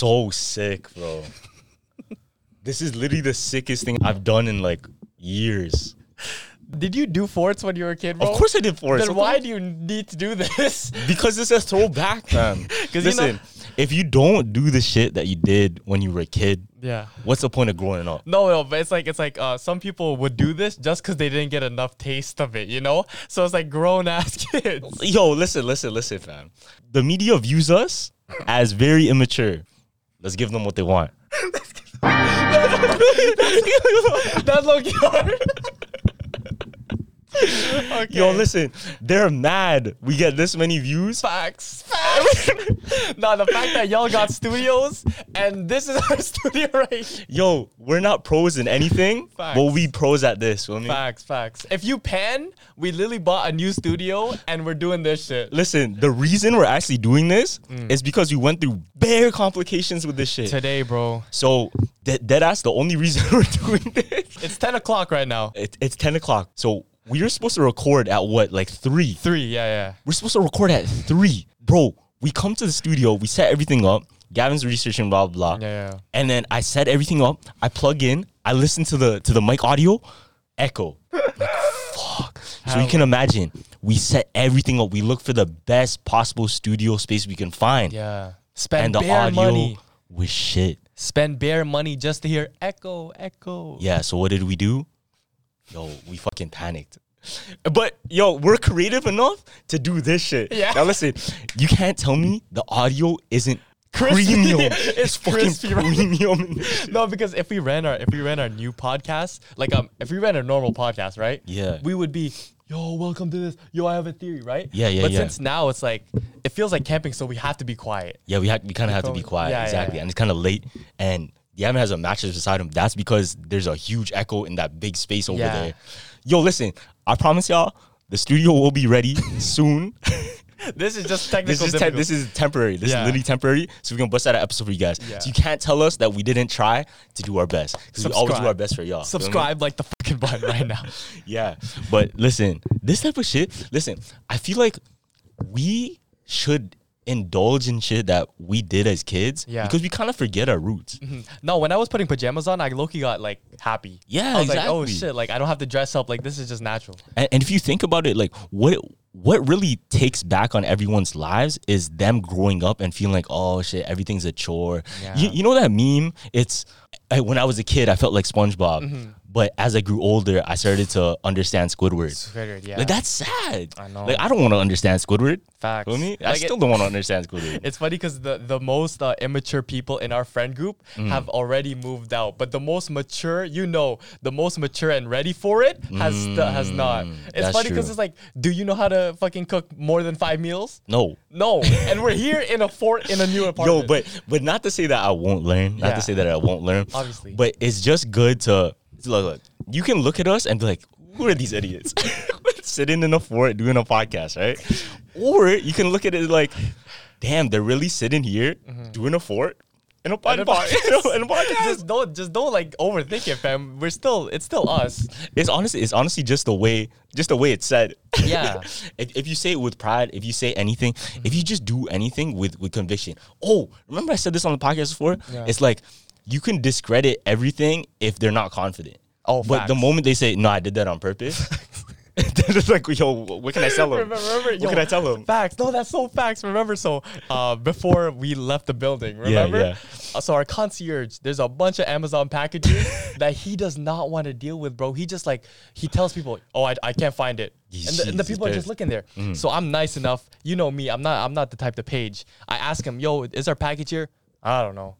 so sick, bro. this is literally the sickest thing I've done in like years. Did you do forts when you were a kid, bro? Of course I did forts. Then why do you need to do this? Because it's a throwback, man. 'Cause you know- Listen, if you don't do the shit that you did when you were a kid, yeah. what's the point of growing up? No, no, but it's like it's like uh, some people would do this just because they didn't get enough taste of it, you know. So it's like grown ass kids. Yo, listen, listen, listen, fam. The media views us as very immature. Let's give them what they want. That's low key hard. okay. Yo, listen, they're mad. We get this many views. Facts. Facts. no, the fact that y'all got studios and this is our studio right here. Yo, we're not pros in anything, Facts. but we pros at this. feel me? Facts, facts. If you pan, we literally bought a new studio and we're doing this shit. Listen, the reason we're actually doing this Mm. is because we went through bare complications with this shit. Today, bro. So that ass the only reason we're doing this. It's 10 o'clock right now. It, it's 10 o'clock. So we were supposed to record at what, like three? Three, yeah, yeah. We're supposed to record at three. Bro, we come to the studio, we set everything up. Gavin's researching, blah, blah, blah. Yeah, yeah. And then I set everything up. I plug in, I listen to the to the mic audio, echo. Like, fuck. So you can imagine, we set everything up. We look for the best possible studio space we can find. Yeah. Spend And the bare audio money. was shit. Spend bare money just to hear echo, echo. Yeah, so what did we do? Yo, we fucking panicked. But yo, we're creative enough to do this shit. Yeah. Now listen, you can't tell me the audio isn't Crispy. premium. It's fucking crispy, premium. No, because if we ran our if we ran our new podcast, like um, if we ran a normal podcast, right? Yeah. We would be, yo, welcome to this. Yo, I have a theory, right? Yeah, yeah, But yeah. since now it's like, it feels like camping, so we have to be quiet. Yeah, we ha- we kind of have to be quiet. yeah, yeah, exactly. yeah. And it's kind of late. And Yaman has a mattress beside him. That's because there's a huge echo in that big space over Yeah. there. Yo, listen, I promise y'all, the studio will be ready soon. This is just technical. this is te- this is temporary. This Yeah. is literally temporary. So we're gonna bust out an episode for you guys. Yeah. So you can't tell us that we didn't try to do our best because we always do our best for y'all. Feel me? subscribe like the fucking button right now. Yeah, but listen, this type of shit. Listen, I feel like we should indulge in shit that we did as kids. Yeah. Because we kind of forget our roots. No, when I was putting pajamas on, I Loki got like happy. Yeah, I was like, oh shit, like I don't have to dress up. Like this is just natural. And, and if you think about it, like what what really takes back on everyone's lives is them growing up and feeling like, oh shit, everything's a chore. Yeah. You, you know that meme? It's I, when I was a kid, I felt like SpongeBob, Mm-hmm. But as I grew older, I started to understand Squidward. Squidward, yeah. Like that's sad. I know. Like I don't want to understand Squidward. Facts. Feel me? I Like, still it- don't want to understand Squidward. It's funny because the, the most uh, immature people in our friend group Mm. have already moved out, but the most mature, you know, the most mature and ready for it has st- has not. It's Mm, that's funny because it's like, do you know how to fucking cook more than five meals? no. No, and we're here in a fort in a new apartment. Yo, but but not to say that I won't learn. Not Yeah. to say that I won't learn. Obviously. But it's just good to look, look. You can look at us and be like, who are these idiots? Sitting in a fort doing a podcast, right? Or you can look at it like, damn, they're really sitting here doing a fort in a, pod- Mm-hmm. a podcast. in a podcast. just don't just don't like overthink it, fam. We're still it's still us. It's honestly, it's honestly just the way, just the way it's said. Yeah. if, if you say it with pride, if you say anything, if you just do anything with with conviction. Oh, remember I said this on the podcast before? Yeah. It's like you can discredit everything if they're not confident. Oh, but the moment they say, "No, I did that on purpose," it's like, "Yo, what can I tell them? Remember, remember, what yo, can I tell them?" Facts. No, that's so facts. Remember, so uh, before we left the building, remember? yeah. Uh, so our concierge, there's a bunch of Amazon packages that he does not want to deal with, bro. He just like he tells people, "Oh, I, I can't find it," and the, and the people are just looking there. So I'm nice enough. You know me. I'm not. I'm not the type to page. I ask him, "Yo, is our package here?" I don't know.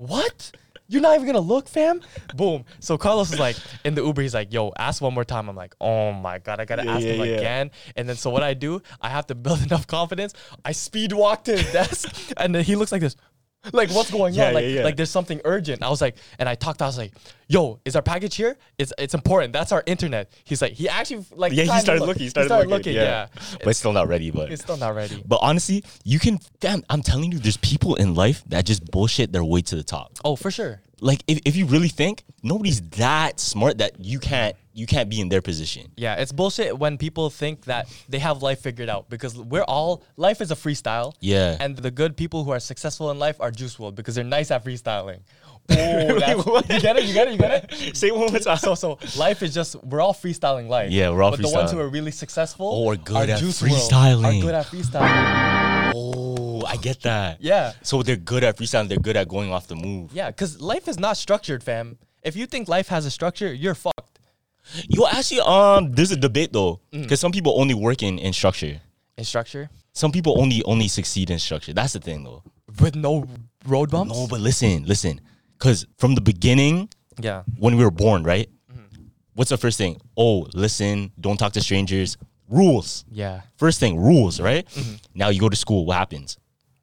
What? You're not even gonna look, fam? Boom. So Carlos is like in the Uber. He's like, "Yo, ask one more time." I'm like, "Oh my god, I gotta Yeah, ask yeah, him yeah. again." And then so what I do, I have to build enough confidence. I speed walk to his desk, and then he looks like this. Like what's going Yeah, on? Like yeah, yeah. like there's something urgent. I was like, and I talked. I was like, "Yo, is our package here? It's it's important. That's our internet." He's like, he actually like Yeah, he started looked. looking. He started, looking. Yeah, but it's still not ready. But it's still not ready. but honestly, you can. Damn, I'm telling you, there's people in life that just bullshit their way to the top. Oh, for sure. Like if, if you really think nobody's that smart that you can't you can't be in their position. Yeah, it's bullshit when people think that they have life figured out because we're all life is a freestyle. Yeah. And the good people who are successful in life are Juice WRLD because they're nice at freestyling. Oh, that's, you get it, you get it, you get it. Say one more time. So so life is just we're all freestyling life. Yeah, we're all freestyling. But the ones who are really successful Oh, are good at Juice WRLD, freestyling. Are good at freestyling. Oh, I get that. Yeah. So they're good at freestyling. They're good at going off the move. Yeah, because life is not structured, fam. If you think life has a structure, you're fucked. Yo, actually, um, there's a debate though, Mm. because some people only work in, in structure. In structure, Some people only only succeed in structure. That's the thing though. with no road bumps. No, but listen, listen, because from the beginning, Yeah. when we were born, right? Mm-hmm. What's the first thing? Oh, listen, don't talk to strangers. Rules. Yeah. First thing, rules, right? Now you go to school. What happens?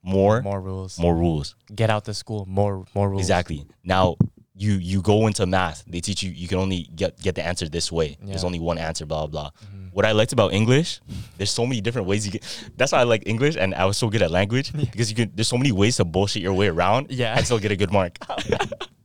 More, more, Mm-hmm. More rules. rules. Get out the school. More more rules. Exactly. Now you you go into math. They teach you you can only get get the answer this way. There's Yeah. Mm-hmm. only one answer. Blah blah. blah. What I liked about English, there's so many different ways you get. That's why I like English, and I was so good at language because you can. There's so many ways to bullshit your way around. Yeah. and still get a good mark.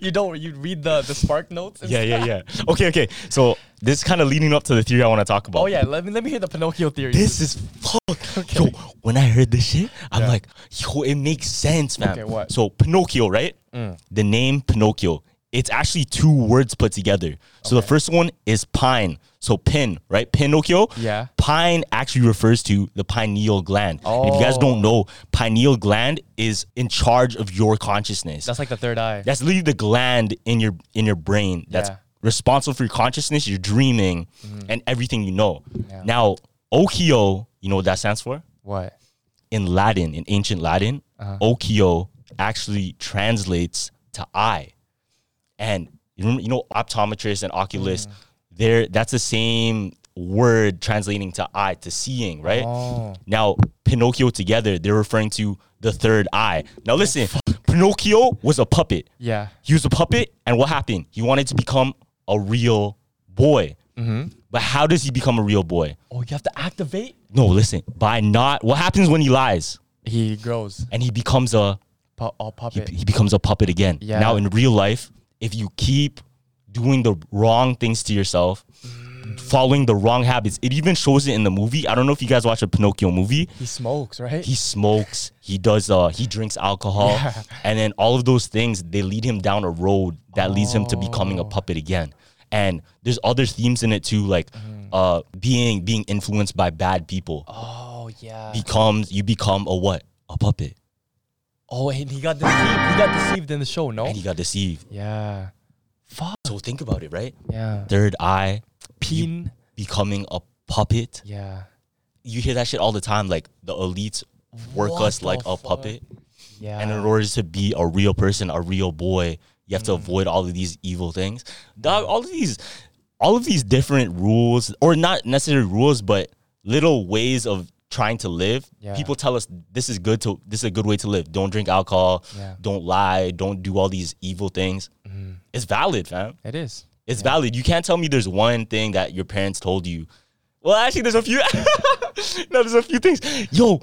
You don't. You read the the SparkNotes. yeah, yeah, yeah. Okay, okay. So this is kind of leading up to the theory I want to talk about. Oh yeah. Let me let me hear the Pinocchio theory. This is fuck. Yo, when I heard this shit, I'm Yeah. like, yo, it makes sense, man. Okay, what? Mm. So Pinocchio, right? The name Pinocchio. It's actually two words put together. So the first one is pine. So pin, right? Pinocchio. Yeah. Pine actually refers to the pineal gland. And if you guys Oh. don't know, pineal gland is in charge of your consciousness. That's like the third eye. That's literally the gland in your in your brain that's Yeah. responsible for your consciousness, your dreaming, and everything you know. Yeah. Now, occhio, you know what that stands for? what? In Latin, in ancient Latin, Uh-huh. occhio actually translates to eye. And you know, optometrists and oculists, Mm. they're that's the same word translating to eye, to seeing, right? Oh. Now, Pinocchio together, they're referring to the third eye. Now listen, Pinocchio was a puppet. Yeah. He was a puppet, and what happened? He wanted to become a real boy. But how does he become a real boy? Oh, you have to activate. No, listen. By not what happens when he lies He grows. and he becomes a Pu- all he, puppet. he becomes a puppet again. Yeah. Now in real life, if you keep doing the wrong things to yourself, following the wrong habits, it even shows it in the movie. I don't know if you guys watch a Pinocchio movie. he smokes, right? He smokes, he does uh he drinks alcohol, Yeah. and then all of those things they lead him down a road that leads him to becoming Oh. a puppet again. And there's other themes in it too, like uh being being influenced by bad people. oh yeah. Becomes you become a what? A puppet. Oh, and he got deceived. He got deceived in the show. No. And he got deceived. yeah. Fuck. So think about it, right? Yeah. Third eye, Peen. becoming a puppet. Yeah. You hear that shit all the time. Like the elites work What us like a fuck? puppet. Yeah. And in order to be a real person, a real boy, you Mm. have to avoid all of these evil things. Dog, all of these, all of these different rules, or not necessarily rules, but little ways of trying to live. Yeah. People tell us this is good to this is a good way to live. Don't drink alcohol. Yeah. Don't lie. Don't do all these evil things. Mm-hmm. It's valid, fam. it is. It's valid. You can't tell me there's one thing that your parents told you. Well, actually, there's a few. no, there's a few things. Yo,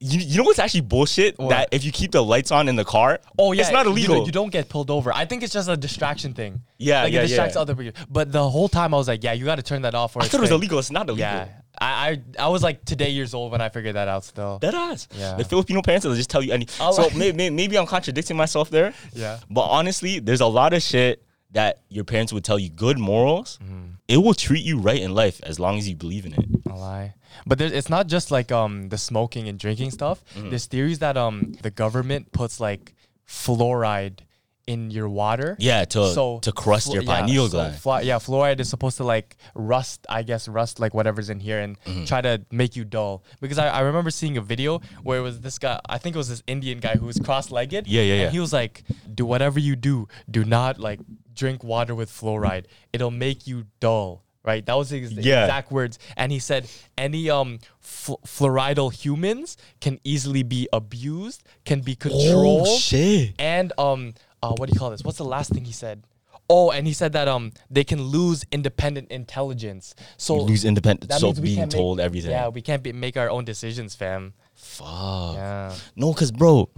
you, you know what's actually bullshit? What? That if you keep the lights on in the car, Oh yeah, it's not illegal. don't- You, don't get pulled over. I think it's just a distraction thing. Yeah, like yeah, it distracts yeah. other people. But the whole time I was like, yeah, you got to turn that off. Or I thought it was illegal. It's not illegal. Yeah, I, I I was like today years old when I figured that out. Still. That ass. Yeah. The Filipino parents will just tell you any. Oh, so like- maybe, maybe I'm contradicting myself there. Yeah. But honestly, there's a lot of shit that your parents would tell you good morals. Mm-hmm. It will treat you right in life as long as you believe in it. A lie. But there's, it's not just like um the smoking and drinking stuff. Mm-hmm. There's theories that um the government puts like fluoride in your water. Yeah, to to crust your yeah, pineal so gland. flu- yeah, fluoride is supposed to like rust, I guess, rust like whatever's in here and Mm-hmm. try to make you dull. Because I, I remember seeing a video where it was this guy, I think it was this Indian guy who was cross legged. Yeah, yeah, And yeah. he was like, do whatever you do, do not like drink water with fluoride. It'll make you dull. Right, that was his Yeah. exact words, and he said any um fl- fluoridal humans can easily be abused, can be controlled, Oh shit. and um uh what do you call this what's the last thing he said oh and he said that um they can lose independent intelligence so lose independent. So being can't make- told everything. yeah we can't be, make our own decisions fam Fuck. yeah No, cause bro,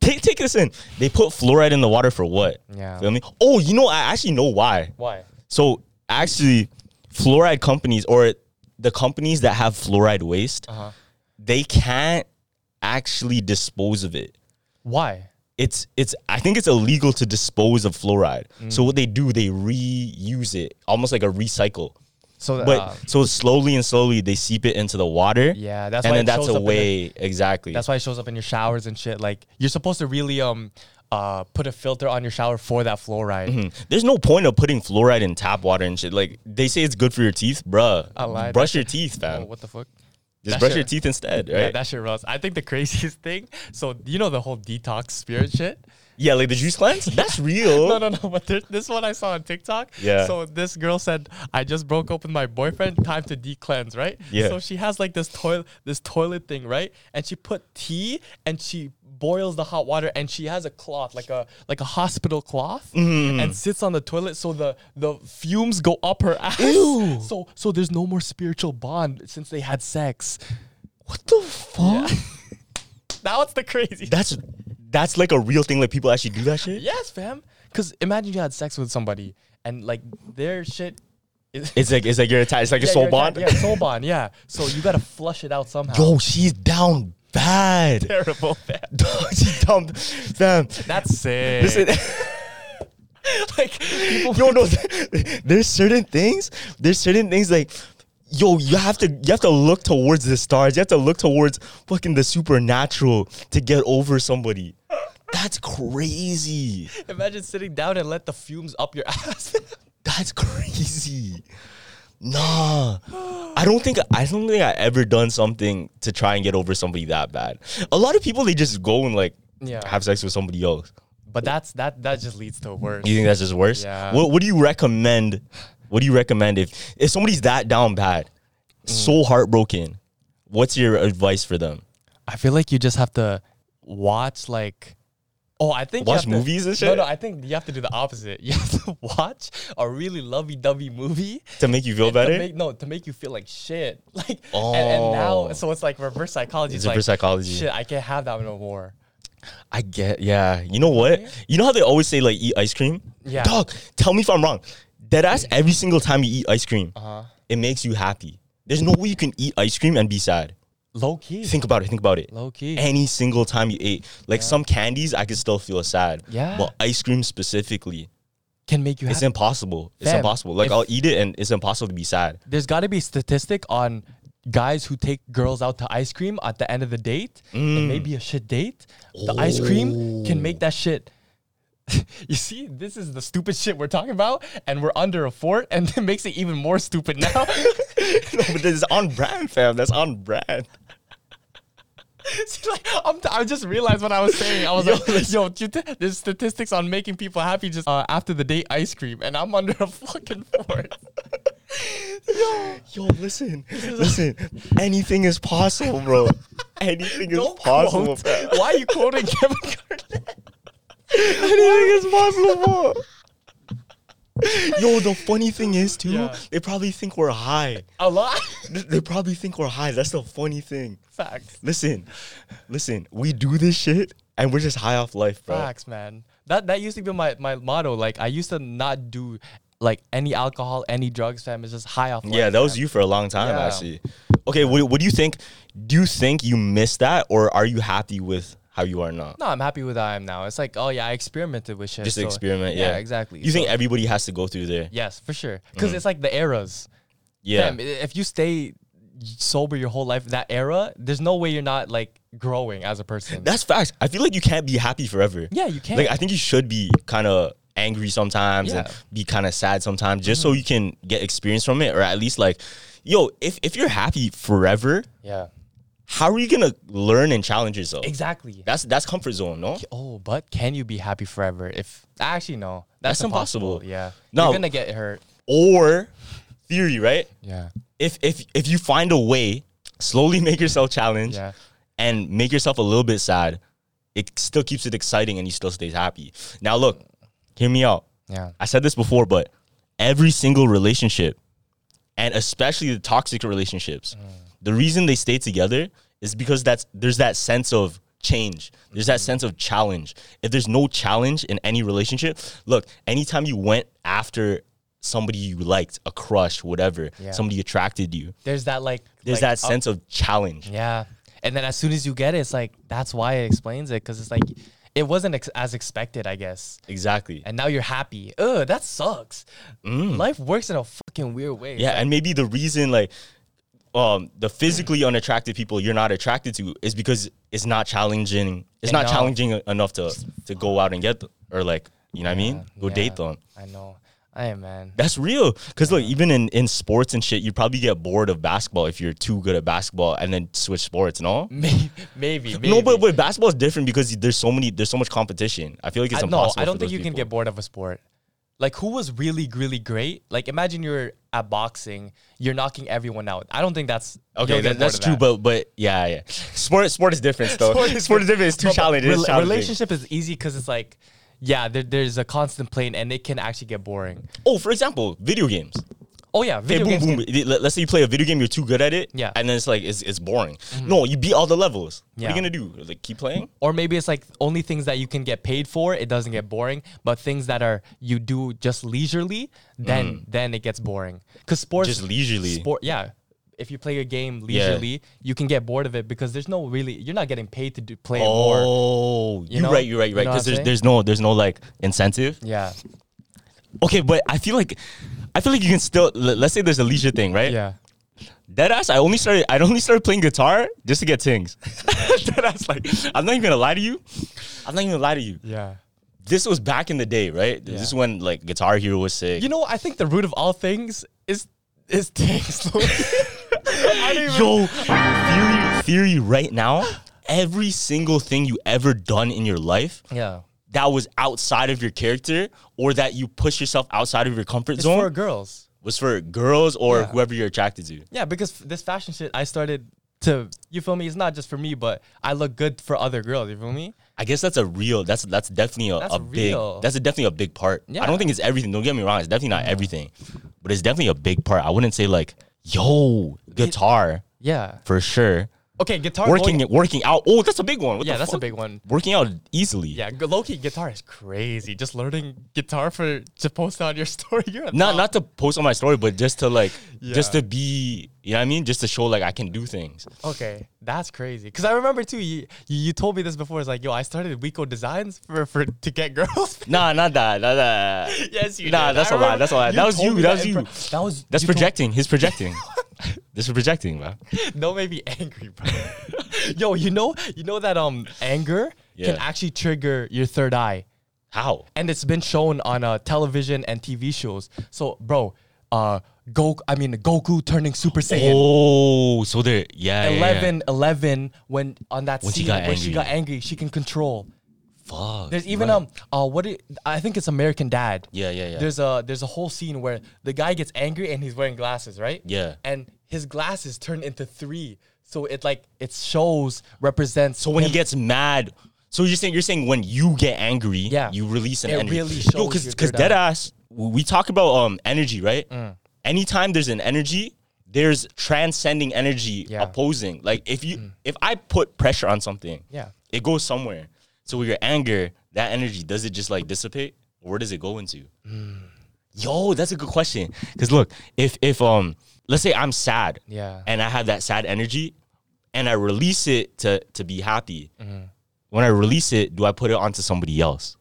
take take this in. They put fluoride in the water for what? Yeah. Feel me? Oh, you know, I actually know why. Why? So actually, fluoride companies or the companies that have fluoride waste, Uh-huh. they can't actually dispose of it. Why? It's it's I think it's illegal to dispose of fluoride. Mm. So what they do, they reuse it, almost like a recycle. So, But uh, so slowly and slowly they seep it into the water. yeah, that's and why then it that's a in the- way exactly. That's why it shows up in your showers and shit. Like you're supposed to really um uh put a filter on your shower for that fluoride. Mhm. There's no point of putting fluoride in tap water and shit. Like they say it's good for your teeth, bruh. I lied. Brush your teeth, Oh, fam. what the fuck? Just that brush shit- your teeth instead, Yeah, right? that shit runs. I think the craziest thing. So you know the whole detox spirit shit. Yeah, like the juice cleanse. That's real. No, no, no. But there, this one I saw on TikTok. Yeah. So this girl said, "I just broke up with my boyfriend. Time to de-cleanse, right? Yeah. So she has like this toilet, this toilet thing, right? And she put tea and she boils the hot water and she has a cloth, like a like a hospital cloth, Mm. and sits on the toilet so the the fumes go up her ass. Ew. So so there's no more spiritual bond since they had sex. What the fuck? Now it's the crazy. That's that's like a real thing. Like people actually do that shit. Yes, fam. Because imagine you had sex with somebody and like their shit is. It's like it's like you're attached. It's like a soul bond. Yeah, soul bond. Yeah. So you gotta flush it out somehow. Yo, she's down bad. terrible, she's down, fam. That's sick. Listen, like people. yo, no. There's certain things. There's certain things like. Yo, you have to you have to look towards the stars. You have to look towards fucking the supernatural to get over somebody. That's crazy. Imagine sitting down and let the fumes up your ass. That's crazy. Nah, I don't think I don't think I ever done something to try and get over somebody that bad. A lot of people they just go and like Yeah. have sex with somebody else. but that's that. That just leads to worse. You think that's just worse? Yeah. What What do you recommend? What do you recommend if if somebody's that down bad, Mm. so heartbroken? What's your advice for them? I feel like you just have to watch like. Oh, I think you Watch to- movies and shit? no, no, I think you have to do the opposite. You have to watch a really lovey-dovey movie To make you feel and to better? make- no, to make you feel like shit. Like, and, and now, Oh. so it's like reverse psychology. It's like, reverse psychology. Shit, I can't have that no more. I get, yeah. You know what? You know how they always say like eat ice cream? Yeah. Dog, tell me if I'm wrong. Dead ass, every single time you eat ice cream, Uh-huh. it makes you happy. There's no way you can eat ice cream and be sad. Low key. Think about it. Think about it. Low key. Any single time you ate, like some candies, I could still feel sad. Yeah. But ice cream specifically, Can make you it's happy. impossible. It's impossible. Like I'll eat it and it's impossible to be sad. There's got to be a statistic on guys who take girls out to ice cream at the end of the date. Mm. And maybe a shit date. The ice cream can make that shit. you see, this is the stupid shit we're talking about, and we're under a fort, and it makes it even more stupid now. no, but this is on brand, fam. That's on brand. See, like, I'm t- I just realized what I was saying. I was Yo, like, yo, t- there's statistics on making people happy just uh, after the date ice cream, and I'm under a fucking fort. yo, Yo, listen, listen. Anything is possible, bro. Anything is possible. Why are you quoting Kevin Garnett? Anything is possible. Yo, the funny thing is too, Yeah. they probably think we're high. A lot. They probably think we're high. That's the funny thing. Facts. Listen, listen. We do this shit and we're just high off life, bro. Facts, man. That that used to be my, my motto. Like I used to not do like any alcohol, any drugs, fam. It's just high off. Yeah, that was fam. you for a long time, Yeah. actually. Okay, what, what do you think? Do you think you missed that, or are you happy with how you are now? No, I'm happy with how I am now. It's like, oh yeah, I experimented with shit. Just so- experiment, yeah. exactly. You think everybody has to go through there? Yes, for sure. Because it's like the eras. Yeah. Fam, i- if you stay sober your whole life, that era, there's no way you're not like growing as a person. That's facts. I feel like you can't be happy forever. yeah, you can't. Like I think you should be kind of angry sometimes and Yeah. Mm-hmm. be kind of sad sometimes just so you can get experience from it or at least like yo, if if you're happy forever, yeah, how are you going to learn and challenge yourself? exactly. That's that's comfort zone, no? Oh, but can you be happy forever? If actually no, that's, That's impossible. Yeah, No. you're gonna get hurt. Or theory, right? Yeah, If if if you find a way, slowly make yourself challenge yeah, and make yourself a little bit sad, it still keeps it exciting and you still stays happy. Now look, hear me out. yeah. I said this before, but every single relationship, and especially the toxic relationships, Mm. The reason they stay together is because that's there's that sense of change. There's Mm-hmm. that sense of challenge. If there's no challenge in any relationship, look, anytime you went after somebody you liked, a crush, whatever, Yeah. somebody attracted you, There's that like there's like, that up- sense of challenge. Yeah. And then as soon as you get it, it's like that's why it explains it because it's like it wasn't ex- as expected, I guess. Exactly. And now you're happy. Ugh, that sucks. Life works in a fucking weird way. Mm. Yeah, like- and maybe the reason like um the physically unattractive people you're not attracted to is because it's not challenging. It's not challenging enough to to go out and get them, or like you know what I mean, go yeah. date them. I know. Hey man. That's real. Cause look, even in, in sports and shit, you probably get bored of basketball if you're too good at basketball and then switch sports, no? Maybe, maybe, maybe. No, but but basketball is different because there's so many there's so much competition. I feel like it's I, no. I don't think you can get bored of a sport. Like who was really, really great? Like imagine you're at boxing, you're knocking everyone out. I don't think that's Okay, that, that's true, that. but but yeah, yeah. Sport sport is different though. sport, is different. It's too challenging. It's challenging. relationship is easy because it's like, yeah, there, there's a constant playing and it can actually get boring. Oh, for example, video games. Oh yeah, Hey, boom, games. boom. let- Let's say you play a video game, you're too good at it. Yeah. Mm-hmm. And then it's like it's, it's boring. No, you beat all the levels. Yeah. What are you gonna do? Like keep playing? or maybe it's like only things that you can get paid for. It doesn't get boring, but things that are you do just leisurely, then then it gets boring. Because sports Mm. Just leisurely. Sport, yeah. If you play a game Yeah. leisurely, you can get bored of it because there's no really you're not getting paid to do play it more. Oh, You are right. You're right. You're right. Because there's saying? there's no there's no like incentive. Yeah, Okay, but I feel like I feel like you can still let- let's say there's a leisure thing, right? yeah. Dead ass. I only started. I only started playing guitar just to get things. Dead ass. Like I'm not even gonna lie to you. I'm not even gonna lie to you. Yeah. This was back in the day, right? This is when like Guitar Hero was sick. You know, I think the root of all things is is things. Yo, theory, theory right now. Every single thing you ever done in your life yeah. That was outside of your character or that you push yourself outside of your comfort It's zone for girls. was for girls or Yeah. whoever you're attracted to. Yeah, because this fashion shit I started to you feel me? It's not just for me, but I look good for other girls. You feel me? I guess that's a real. That's that's definitely a, That's a big. That's a definitely a big part. Yeah. I don't think it's everything. Don't get me wrong. It's definitely not everything, but it's definitely a big part. I wouldn't say like, yo, guitar Yeah. for sure. Okay, guitar. Working going- working out. Oh, that's a big one. What yeah, that's a big one. Working out easily. Yeah, low key guitar is crazy. Just learning guitar for to post on your story. You're Not top. not to post on my story, but just to like, just to be. You know what I mean? Just to show like I can do things. Okay, that's crazy. Cause I remember too. You, you told me this before. It's like, yo, I started Wico Designs for for to get girls. Nah, not that. Not that. yes, you. Nah, did. that's I a lie. That's a lie. That was you. me That was you. fr- That was That's you told- projecting. He's projecting. this is projecting, bro. Don't make me angry, bro. Yo, you know, you know that um anger can actually trigger your third eye, How? and it's been shown on uh, television and TV shows. So, bro, uh, Go, I mean Goku turning Super Saiyan. Oh, so there. Yeah. yeah, yeah. 11, 11, when on that When she scene got when she got angry, she can control. Fuck. There's even right. um uh what it, I think it's American Dad. Yeah, yeah, yeah. There's a there's a whole scene where the guy gets angry and he's wearing glasses, right? Yeah. And his glasses turn into three, so it like it shows represents. So when he gets mad, so you're saying you're saying when you get angry, Yeah. you release an energy. It energy. really shows because because dead ass, we talk about um energy, right? Mm. Anytime there's an energy, there's transcending energy Yeah. Mm. opposing. Like if you if I put pressure on something, Yeah. it goes somewhere. So with your anger, that energy does it just like dissipate, or where does it go into? Mm. Yo, that's a good question. Because look, if if um let's say I'm sad, Yeah. and I have that sad energy, and I release it to to be happy. Mm-hmm. When I release it, do I put it onto somebody else?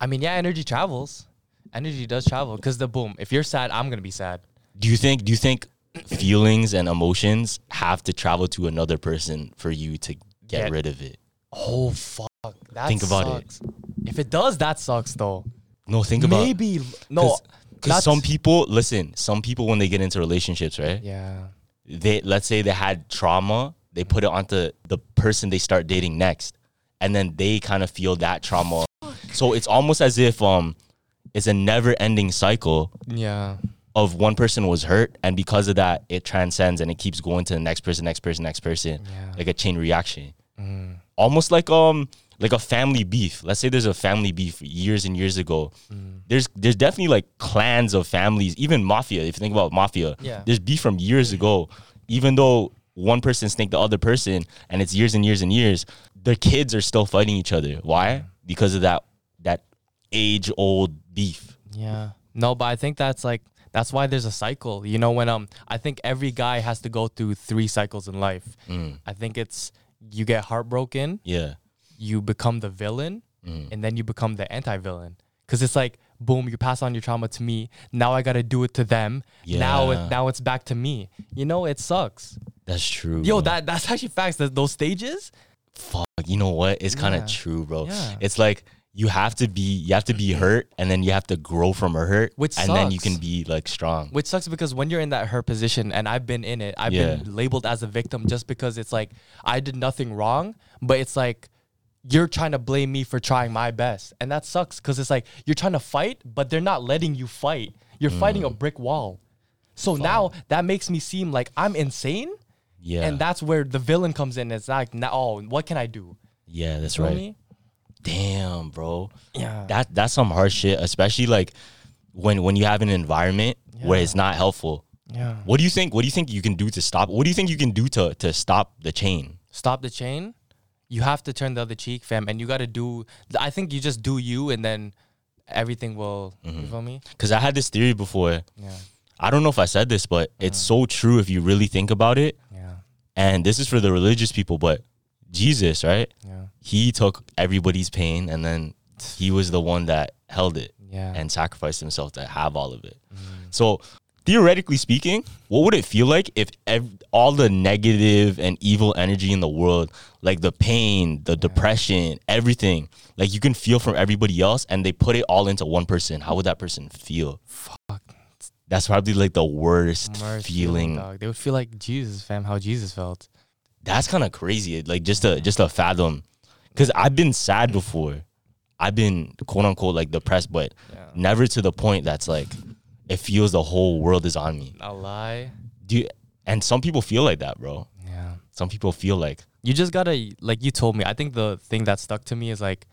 I mean, yeah, energy travels. Energy does travel because the boom. If you're sad, I'm gonna be sad. Do you think? Do you think feelings and emotions have to travel to another person for you to get Get- rid of it? Oh fuck! That Think about it. If it does, that sucks though. No, think about Maybe no. because some people listen. Some people when they get into relationships, right? Yeah. They let's say they had trauma, they put it onto the person they start dating next, and then they kind of feel that trauma. So it's almost as if um, it's a never-ending cycle Yeah. of one person was hurt and because of that it transcends and it keeps going to the next person next person next person Yeah. like a chain reaction almost like um like a family beef let's say there's a family beef years and years ago there's there's definitely like clans of families even mafia if you think about mafia Yeah. there's beef from years ago even though one person snake the other person and it's years and years and years, their kids are still fighting each other. Why? Because of that that age old beef. Yeah. No, but I think that's like that's why there's a cycle. You know, when um I think every guy has to go through three cycles in life. Mm. I think it's you get heartbroken, Yeah. you become the villain, Mm. and then you become the anti-villain. Cause it's like, boom, you pass on your trauma to me. Now I gotta do it to them. Yeah. Now it now it's back to me. You know, it sucks. That's true. Yo, that that's actually facts. That those stages. fuck. You know what? It's kind of true, bro. Yeah. It's like you have to be you have to be hurt and then you have to grow from a hurt Which and then you can be like strong. Which sucks because when you're in that hurt position, and I've been in it, I've Yeah. been labeled as a victim just because it's like I did nothing wrong, but it's like you're trying to blame me for trying my best. And that sucks because it's like you're trying to fight, but they're not letting you fight. You're fighting a Mm. brick wall. So now that makes me seem like I'm insane. yeah. And that's where the villain comes in. It's like, now, oh, what can I do? yeah, that's Feel right. Damn, bro. Yeah. That that's some hard shit, especially like when when you have an environment where it's not helpful. yeah. What do you think? What do you think you can do to stop? What do you think you can do to to stop the chain? Stop the chain. You have to turn the other cheek, fam. And you got to do, I think you just do you and then everything will, Mm-hmm. you feel me? Because I had this theory before. Yeah. I don't know if I said this, but it's so true if you really think about it. Yeah. And this is for the religious people, but Jesus, right? Yeah. He took everybody's pain and then he was the one that held it Yeah. and sacrificed himself to have all of it. Mm-hmm. So, theoretically speaking, what would it feel like if ev- all the negative and evil energy in the world, like the pain, the depression, everything, like you can feel from everybody else and they put it all into one person? How would that person feel? Fuck. That's probably like the worst Worst feeling. dog. They would feel like Jesus, fam, how Jesus felt. That's kind of crazy. Like just to just to fathom, because I've been sad before. I've been quote unquote like depressed, but Yeah. never to the point that's like it feels the whole world is on me. Not lie. Do you, and some people feel like that, bro. Yeah. Some people feel like You just gotta, like you told me, I think the thing that stuck to me is like,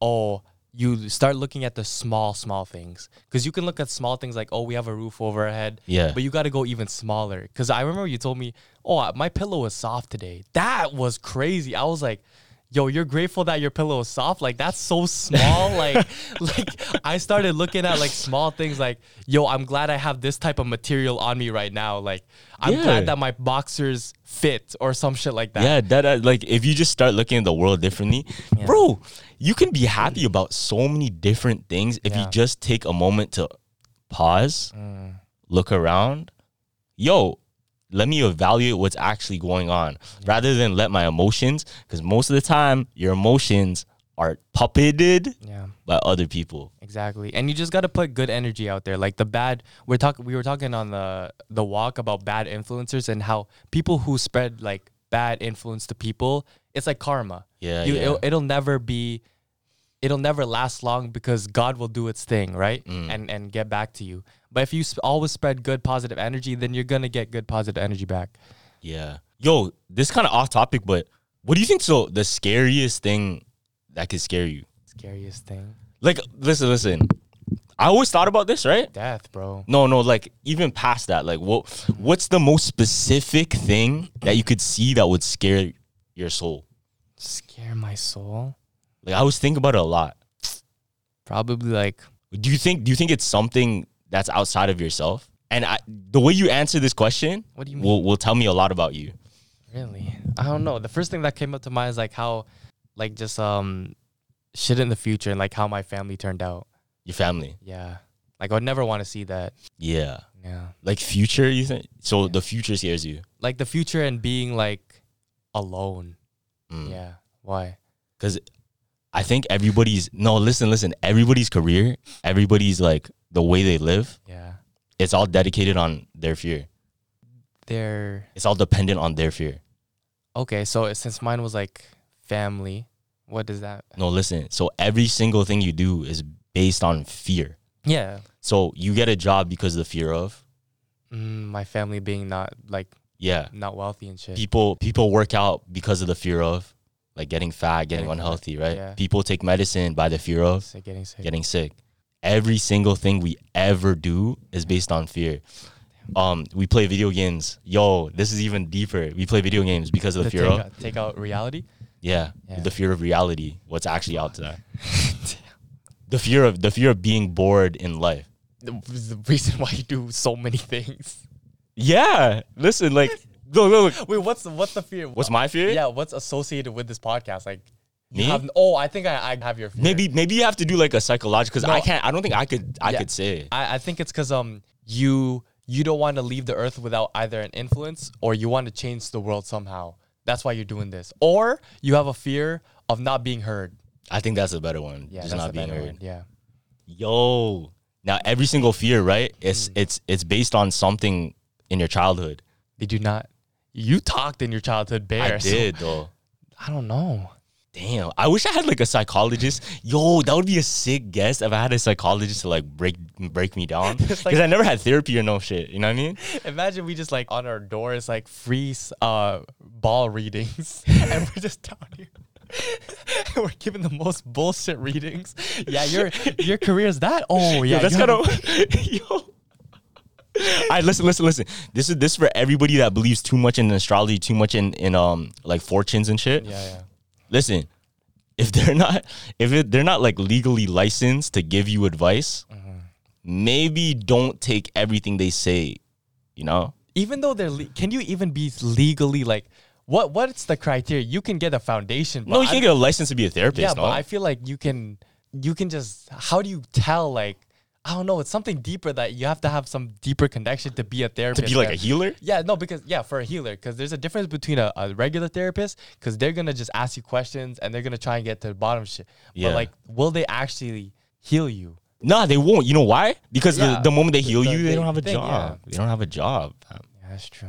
oh, you start looking at the small, small things. Cause you can look at small things like, oh, we have a roof over our head. Yeah. But you gotta go even smaller. Cause I remember you told me, oh, my pillow was soft today. That was crazy. I was like, yo, you're grateful that your pillow is soft. Like that's so small. like, like I started looking at like small things like, yo, I'm glad I have this type of material on me right now. Like, I'm Yeah. glad that my boxers fit or some shit like that. yeah, that uh, like if you just start looking at the world differently, bro, you can be happy about so many different things if you just take a moment to pause, look around. Yo, let me evaluate what's actually going on rather than let my emotions, because most of the time your emotions are puppeted Yeah. by other people. Exactly. And you just got to put good energy out there. Like the bad we're talking we were talking on the the walk about bad influencers and how people who spread like bad influence to people, it's like karma. Yeah, You, yeah. It'll, it'll never be it'll never last long because God will do its thing, right? Mm. And and get back to you. But if you sp- always spread good positive energy, then you're going to get good positive energy back. Yeah. Yo, this kind of off topic, but what do you think? So the scariest thing that could scare you? Scariest thing. Like, listen, listen. I always thought about this, right? Death, bro. No, no, like even past that, like what what's the most specific thing that you could see that would scare your soul? Scare my soul. Like I was thinking about it a lot. Probably like Do you think do you think it's something that's outside of yourself? And I, the way you answer this question What do you will will tell me a lot about you. Really? I don't know. The first thing that came up to mind is like how, like just um, shit in the future and like how my family turned out. Your family. Yeah. Like I would never want to see that. Yeah. Yeah. Like future, you think? So the future scares you. Like the future and being like alone. Mm. Yeah. Why? Because I think everybody's no, listen, listen. Everybody's career, everybody's like the way they live, Yeah. it's all dedicated on their fear. They're It's all dependent on their fear. okay. So since mine was like family, what does that? No, listen. So every single thing you do is based on fear. Yeah. So you get a job because of the fear of, Mm, my family being not like yeah. not wealthy and shit. People people work out because of the fear of, like getting fat, getting, Getting fat, unhealthy, right? yeah. People take medicine by the fear of Sick, getting sick. getting sick. Every single thing we ever do is based on fear. Um, we play video games. Yo, this is even deeper. We play video games because of the To fear take, of take out reality. yeah, Yeah. the fear of reality. What's actually out there? the fear of the fear of being bored in life. The, the reason why you do so many things. Yeah, listen, like look, look, look. Wait, what's the, what's the fear? What's my fear? yeah? What's associated with this podcast? Like, you Me? have oh, I think I, I have your fear. Maybe maybe you have to do like a psychological because No. I can't. I don't think I could. I Yeah. could say. I, I think it's because um you you don't want to leave the earth without either an influence or you want to change the world somehow. That's why you're doing this. Or you have a fear of not being heard. I think that's a better one. Yeah, just that's not the being better heard. one. Yeah. Yo, now every single fear, right? It's Mm. it's it's based on something in your childhood. Did you not? You talked in your childhood, bear. I so- did though. I don't know. Damn, I wish I had like a psychologist. Yo, that would be a sick guest if I had a psychologist to like break break me down. Because like- I never had therapy or no shit. You know what I mean? Imagine we just like on our door is like free uh ball readings and we're just down here. we're giving the most bullshit readings. Yeah, your your career is that. Oh yeah, Yo, that's kind of yo. All right, listen, listen, listen. This is this is for everybody that believes too much in astrology, too much in in um like fortunes and shit. Yeah, yeah. Listen, if they're not if it, they're not like legally licensed to give you advice, maybe don't take everything they say. You know? Even though they're, le- can you even be legally like, what? What's the criteria? You can get a foundation. But no, you I- can't get a license to be a therapist. Yeah, no? but I feel like you can, you can just. How do you tell? Like, I don't know. It's something deeper that you have to have some deeper connection to be a therapist. to be like a healer. Yeah, no, because yeah, for a healer, because there's a difference between a, a regular therapist, because they're gonna just ask you questions and they're gonna try and get to the bottom of shit. Yeah. But like, will they actually heal you? Nah, they won't. You know why? Because Yeah. the, the moment they heal the- you, they the don't have a thing, job. They don't have a job. Yeah, that's true.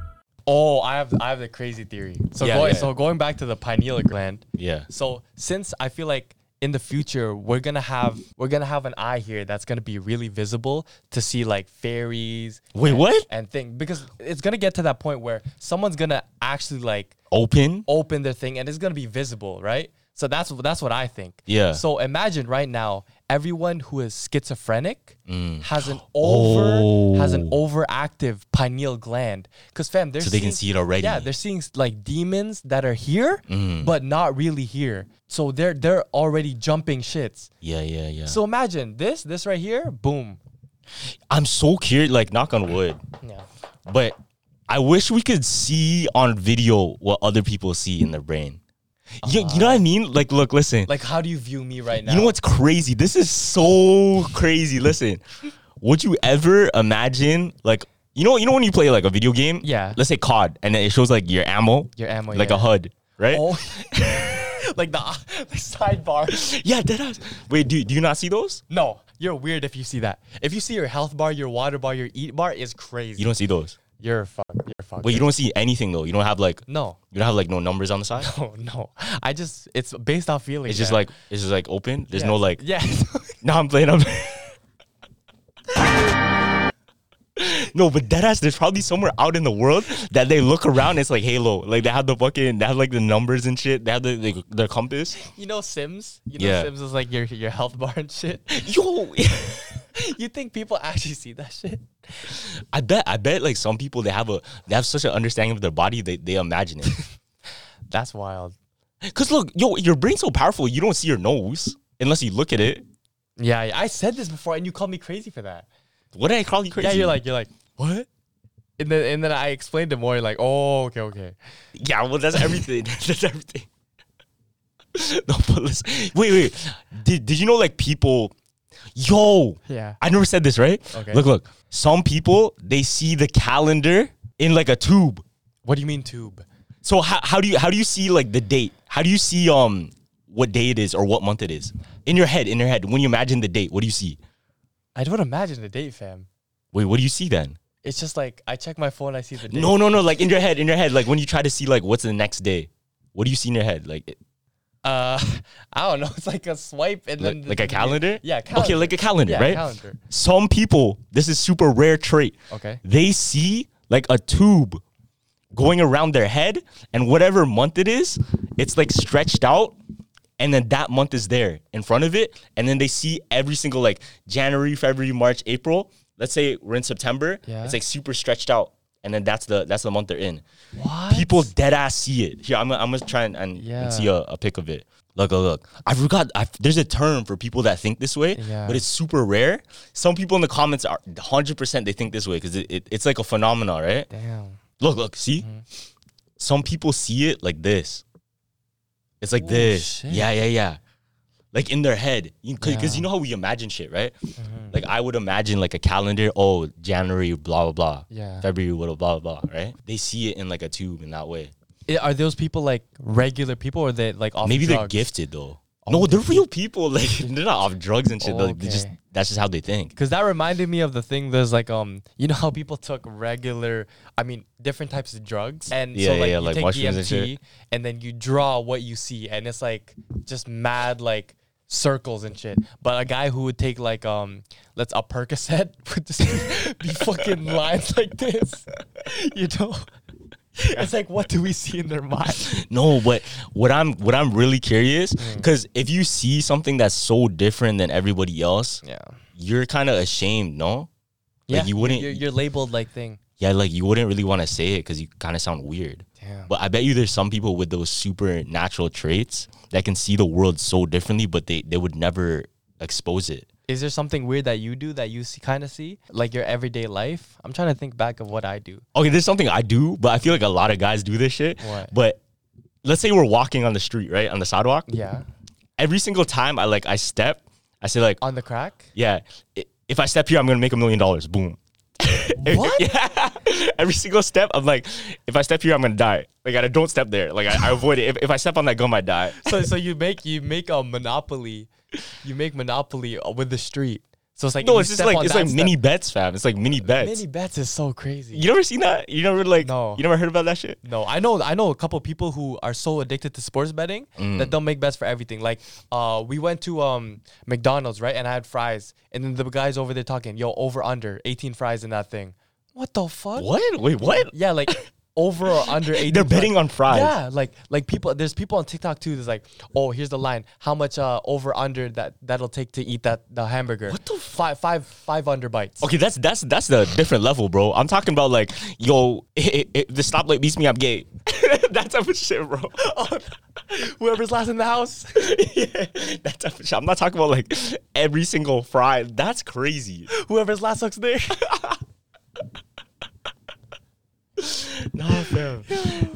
Oh, I have I have the crazy theory. So Yeah, going yeah. so going back to the pineal gland. Yeah. So since I feel like in the future we're gonna have we're gonna have an eye here that's gonna be really visible to see like fairies. Wait, and- what? And thing because it's gonna get to that point where someone's gonna actually like Open. open their thing and it's gonna be visible, right? So that's that's what I think. Yeah. So imagine right now, everyone who is schizophrenic has an over has an Mm. Oh. overactive pineal gland. Cause fam, they're So they can seeing- see it already. Yeah, they're seeing like demons that are here, Mm. but not really here. So they're they're already jumping shits. Yeah, yeah, yeah. So imagine this, this right here, boom. I'm so curious. Like, knock on wood. Yeah. But I wish we could see on video what other people see in their brain. You, you know what I uh-huh. mean? Like, look, listen. Like, how do you view me right now? you know what's crazy? This is so crazy. Listen, would you ever imagine like you know you know when you play like a video game? Yeah. Let's say COD, and then it shows like your ammo, Your ammo, like yeah. a HUD, right? Oh, like the, the sidebar. Yeah, that has. Wait, do do you not see those? No, you're weird if you see that. If you see your health bar, your water bar, your eat bar is crazy. You don't see those. You're fuck. You're fuck. Wait, you don't see anything though. You don't have like No. you don't have like no numbers on the side. Oh no. I just it's based off feeling. It's just man. like it's just like open. There's Yeah. no like. Yeah. No, I'm playing. I'm no, but dead ass. There's probably somewhere out in the world that they look around. It's like Halo. Like they have the fucking. They have like the numbers and shit. They have the the, the compass. you know Sims? You know Yeah. Sims is like your your health bar and shit. Yo, you think people actually see that shit? I bet. I bet. Like some people, they have a they have such an understanding of their body. They they imagine it. That's wild. Cause look, yo, your brain's so powerful. You don't see your nose unless you look at it. Yeah, I said this before and you called me crazy for that. What did I call you crazy? Yeah, you're like you're like, what? And then and then I explained it more, you're like, oh, okay, okay. Yeah, well, that's everything. that's everything. no, but listen. Wait, wait. Did, did you know like people? Yo, Yeah. I never said this, right? Okay. Look, look. Some people they see the calendar in like a tube. What do you mean tube? So how, how do you how do you see like the date? How do you see um what day it is or what month it is in your head? In your head, when you imagine the date, what do you see? I don't imagine the date, fam. Wait, what do you see then? It's just like I check my phone, I see the date. No, no, no. Like in your head, in your head, like when you try to see like what's the next day, what do you see in your head? Like, it- Uh, I don't know. It's like a swipe and like, then like a calendar? Yeah, calendar. Okay, like a calendar, Yeah, right? calendar. Some people, this is super rare trait. Okay. They see like a tube going around their head, and whatever month it is, it's like stretched out. And then that month is there in front of it. And then they see every single like January, February, March, April. Let's say we're in September. Yeah. It's like super stretched out. And then that's the that's the month they're in. What? People dead ass see it. Here, I'm, gonna- I'm gonna try and, and, and see a, a pic of it. Look, look, look. I forgot. I, there's a term for people that think this way, Yeah. but it's super rare. Some people in the comments are 100% they think this way because it, it, it's like a phenomenon, right? Damn. Look, look, see? Mm-hmm. Some people see it like this. It's like Oh, this. shit. Yeah, yeah, yeah. Like in their head. Because Yeah. Mm-hmm. you know how we imagine shit, right? Like I would imagine like a calendar, oh, January, blah, blah, blah. Yeah. February, blah, blah, blah, right? They see it in like a tube in that way. I- Are those people like regular people or they like off Maybe they're gifted though. no, they're real people. Like they're not off drugs and shit. Like, they just Okay. That's just how they think. Cause that reminded me of the thing. There's like um, you know how people took regular, I mean, different types of drugs, and Yeah, so like yeah, you like take mushrooms and shit. and then you draw what you see, and it's like just mad like circles and shit. But a guy who would take like um, let's a Percocet would just be fucking lines like this, you know. It's like, what do we see in their mind? No, but what I'm what I'm really curious, Mm. because if you see something that's so different than everybody else, Yeah, you're kind of ashamed, no? yeah. Like you wouldn't, You're, you're labeled like thing. yeah, like you wouldn't really want to say it because you kind of sound weird. Damn. But I bet you there's some people with those supernatural traits that can see the world so differently, but they they would never expose it. Is there something weird that you do that you see, kind of see, like your everyday life? I'm trying to think back of what I do. Okay, there's something I do, but I feel like a lot of guys do this shit. What? But let's say we're walking on the street, right, on the sidewalk. Yeah, Every single time I like I step, I say like, on the crack. yeah, if I step here, I'm gonna make a million dollars. Boom. What? yeah. Every single step, I'm like, if I step here, I'm gonna die. Like I don't step there. Like I, I avoid it. If, if I step on that gum, I die. So so you make you make a monopoly, you make monopoly uh, with the street. So it's like No, it's just like it's like step- mini bets, fam. It's like mini bets. Mini bets is so crazy. you never seen that? You never like? No. You never heard about that shit? No, I know I know a couple people who are so addicted to sports betting Mm. that they'll make bets for everything. Like uh we went to um McDonald's, right? And I had fries. And then the guys over there talking, yo, over under 18 fries in that thing. What the fuck? What? Wait, what? Yeah, like over or under 18 They're betting on fries. Yeah, like like people there's people on TikTok too that's like, "Oh, here's the line. How much uh over under that that'll take to eat that the hamburger?" What the five five five under bites. Okay, that's that's that's the different level, bro. I'm talking about like, yo, i- i- if the stoplight beats me, I'm gay. that type of shit, bro. Whoever's last in the house. yeah, that type of shit. I'm not talking about like every single fry. That's crazy. Whoever's last sucks dick. No, fam.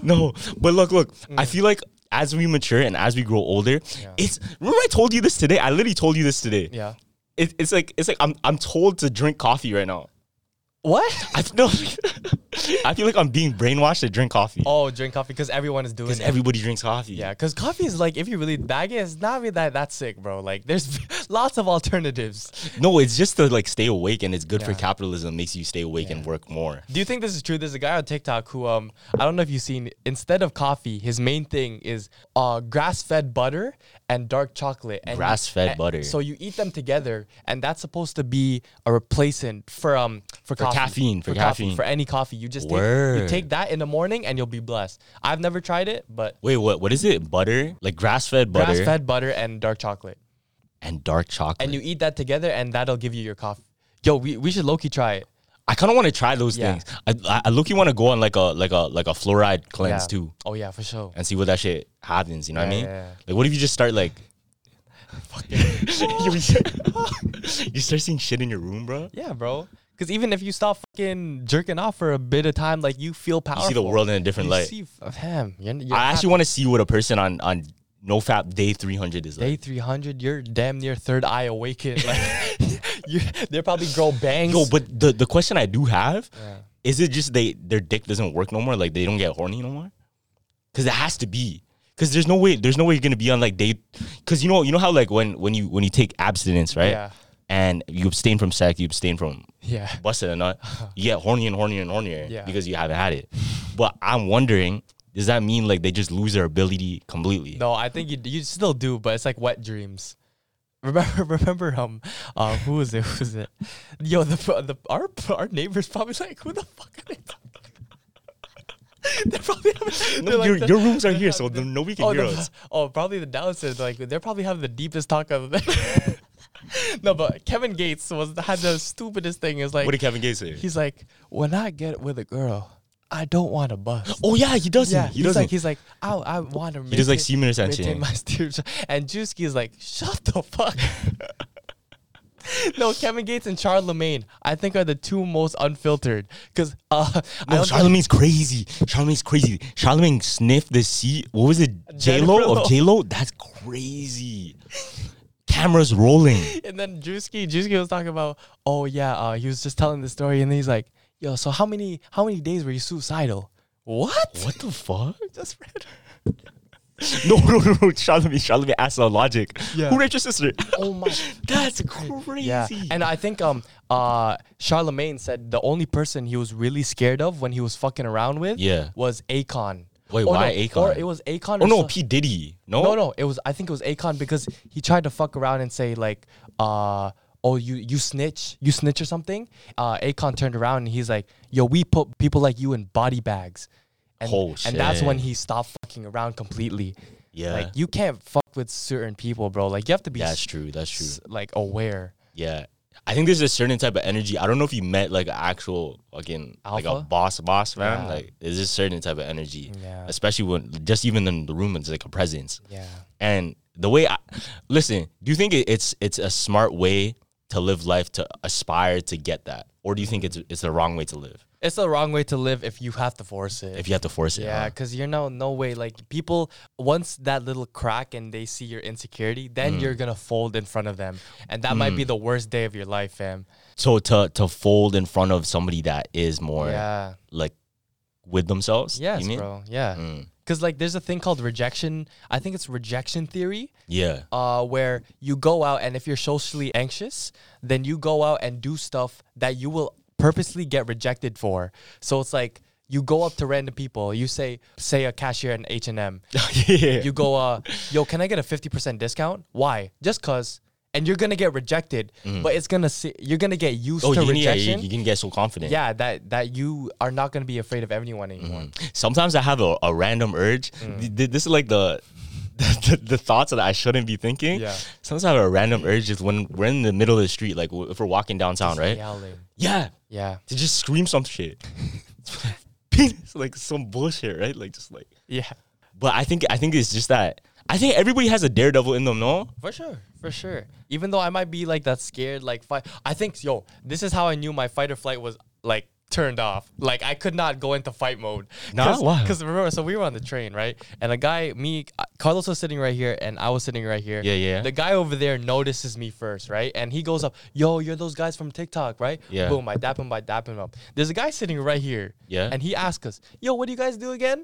No, but look, look. I mm. feel like as we mature and as we grow older, it's. Remember, I told you this today. I literally told you this today. yeah. It, it's like it's like I'm I'm told to drink coffee right now. What? I no. I feel like I'm being brainwashed to drink coffee Oh, drink coffee because everyone is doing because everybody drinks coffee. yeah, because coffee is like if you really bag it, it's not really that that sick, bro. Like there's lots of alternatives. No, it's just to like stay awake and it's good for Yeah. capitalism. Makes you stay awake and work more. Do you think this is true? There's a guy on TikTok who um I don't know if you've seen instead of coffee, his main thing is uh grass-fed butter and dark chocolate. And Grass-fed and- butter. So you eat them together, and that's supposed to be a replacement for um for, coffee, caffeine, for coffee, caffeine. for any coffee. You just take, you take that in the morning, and you'll be blessed. I've never tried it, but Wait, what? What is it? Butter, like grass-fed butter grass-fed butter and dark chocolate, and dark chocolate. and you eat that together, and that'll give you your coffee. Yo, we, we should low key try it. I kind of want to try those Yeah. things. I I, I look, you want to go on like a like a like a fluoride cleanse Yeah. too, Oh yeah, for sure. and see what that shit happens. You know what I Yeah, mean? yeah, yeah. Like, what if you just start like. you, you start seeing shit in your room, bro. Yeah, bro. Because even if you stop fucking jerking off for a bit of time, like you feel powerful. You see the world in a different You light. see, f- damn, you're, you're I actually want to see what a person on on no fap day 300 is like. day 300. You're damn near third eye awakened. Like, you, they probably grow bangs. Yo, but the the question I do have Yeah. is it just they their dick doesn't work no more? Like they don't get horny no more? Because it has to be. Because there's no way there's no way you're gonna be on like day. Because you know you know how like when when you when you take abstinence right, Yeah. and you abstain from sex, you abstain from Yeah. busted a not, you get hornier and horny and hornier Yeah. because you haven't had it. But I'm wondering, does that mean like they just lose their ability completely? No, I think you you still do, but it's like wet dreams. Remember, remember, um, uh, who was it? Who was it? Yo, the the our our neighbors probably like, who the fuck are they talking? They're probably having, they're like your, the- your rooms are here, so the, nobody can oh, hear the- us. oh, probably the downstairs. Like they're probably having the deepest talk of the no, but Kevin Gates was had the stupidest thing. Is like What did Kevin Gates say? he's like, when I get with a girl, I don't want to bust. oh yeah, he doesn't. Yeah, he he's doesn't. like he's like I I want to. He does, like, semen retention. Maintain my spiritual. And Juicy is like, shut the fuck. no, Kevin Gates and Charlamagne, I think are the two most unfiltered. Cause uh, no, Charlamagne's crazy. Charlamagne's crazy. Charlamagne sniffed the seat. What was it? J Lo of J Lo. That's crazy. Cameras rolling. And then Juicy, Juicy was talking about, oh yeah, uh, he was just telling the story, and then he's like, yo, so how many how many days were you suicidal? What? What the fuck? Just read. No, no, no, no. Charlamagne, Charlamagne asked the logic. Yeah. Who raped your sister? Oh my. That's crazy. Yeah, and I think um uh Charlamagne said the only person he was really scared of when he was fucking around with Yeah. was Akon. Wait, why no, Akon? Or it was Akon. Oh no, so- P Diddy. No, no, no, it was. I think it was Akon because he tried to fuck around and say like, uh, oh you you snitch, you snitch or something. Uh, Akon turned around and he's like, yo, we put people like you in body bags. And, Oh, and that's when he stopped fucking around completely. Yeah. Like you can't fuck with certain people, bro. Like you have to be That's true. That's true. s- like aware. Yeah. I think there's a certain type of energy. I don't know if you met like an actual fucking like a boss boss man. Yeah. Like there's a certain type of energy. Yeah. Especially when just even in the room it's like a presence. Yeah. And the way I listen, do you think it's it's a smart way to live life to aspire to get that? Or do you think it's it's the wrong way to live? It's the wrong way to live if you have to force it. If you have to force it. Yeah, huh? because you're no no way. Like people, once that little crack and they see your insecurity, then Mm. you're gonna fold in front of them, and that might be the worst day of your life, fam. So to to fold in front of somebody that is more Yeah. like with themselves. Yes, you mean? bro. Yeah. Mm. Because like, there's a thing called rejection. I think it's rejection theory. Yeah. Uh, where you go out and if you're socially anxious, then you go out and do stuff that you will purposely get rejected for. So it's like you go up to random people. You say, say a cashier in H and M. yeah. you go, uh, yo, can I get a 50% discount? Why? Just cause. And you're gonna get rejected, but it's gonna see, you're gonna get used oh, to you, rejection. you, you can get so confident. yeah, that that you are not gonna be afraid of anyone anymore. Sometimes I have a, a random urge. Mm. Th- th- This is like the, the the thoughts that I shouldn't be thinking. Yeah. Sometimes I have a random urge just when we're in the middle of the street, like if we're walking downtown, right? Yelling. Yeah. Yeah. To just scream some shit. Penis, like some bullshit, right? Like just like. Yeah. But I think I think it's just that I think everybody has a daredevil in them, no? For sure, for sure. Even though I might be like that scared, like fight. I think, yo, this is how I knew my fight or flight was like turned off. Like I could not go into fight mode. Why? Because remember, so we were on the train, right? And a guy, me, uh, Carlos was sitting right here, and I was sitting right here. Yeah, yeah. The guy over there notices me first, right? And he goes up, yo, you're those guys from TikTok, right? Yeah. Boom, I dap him, I dap him up. There's a guy sitting right here. Yeah. And he asks us, yo, what do you guys do again?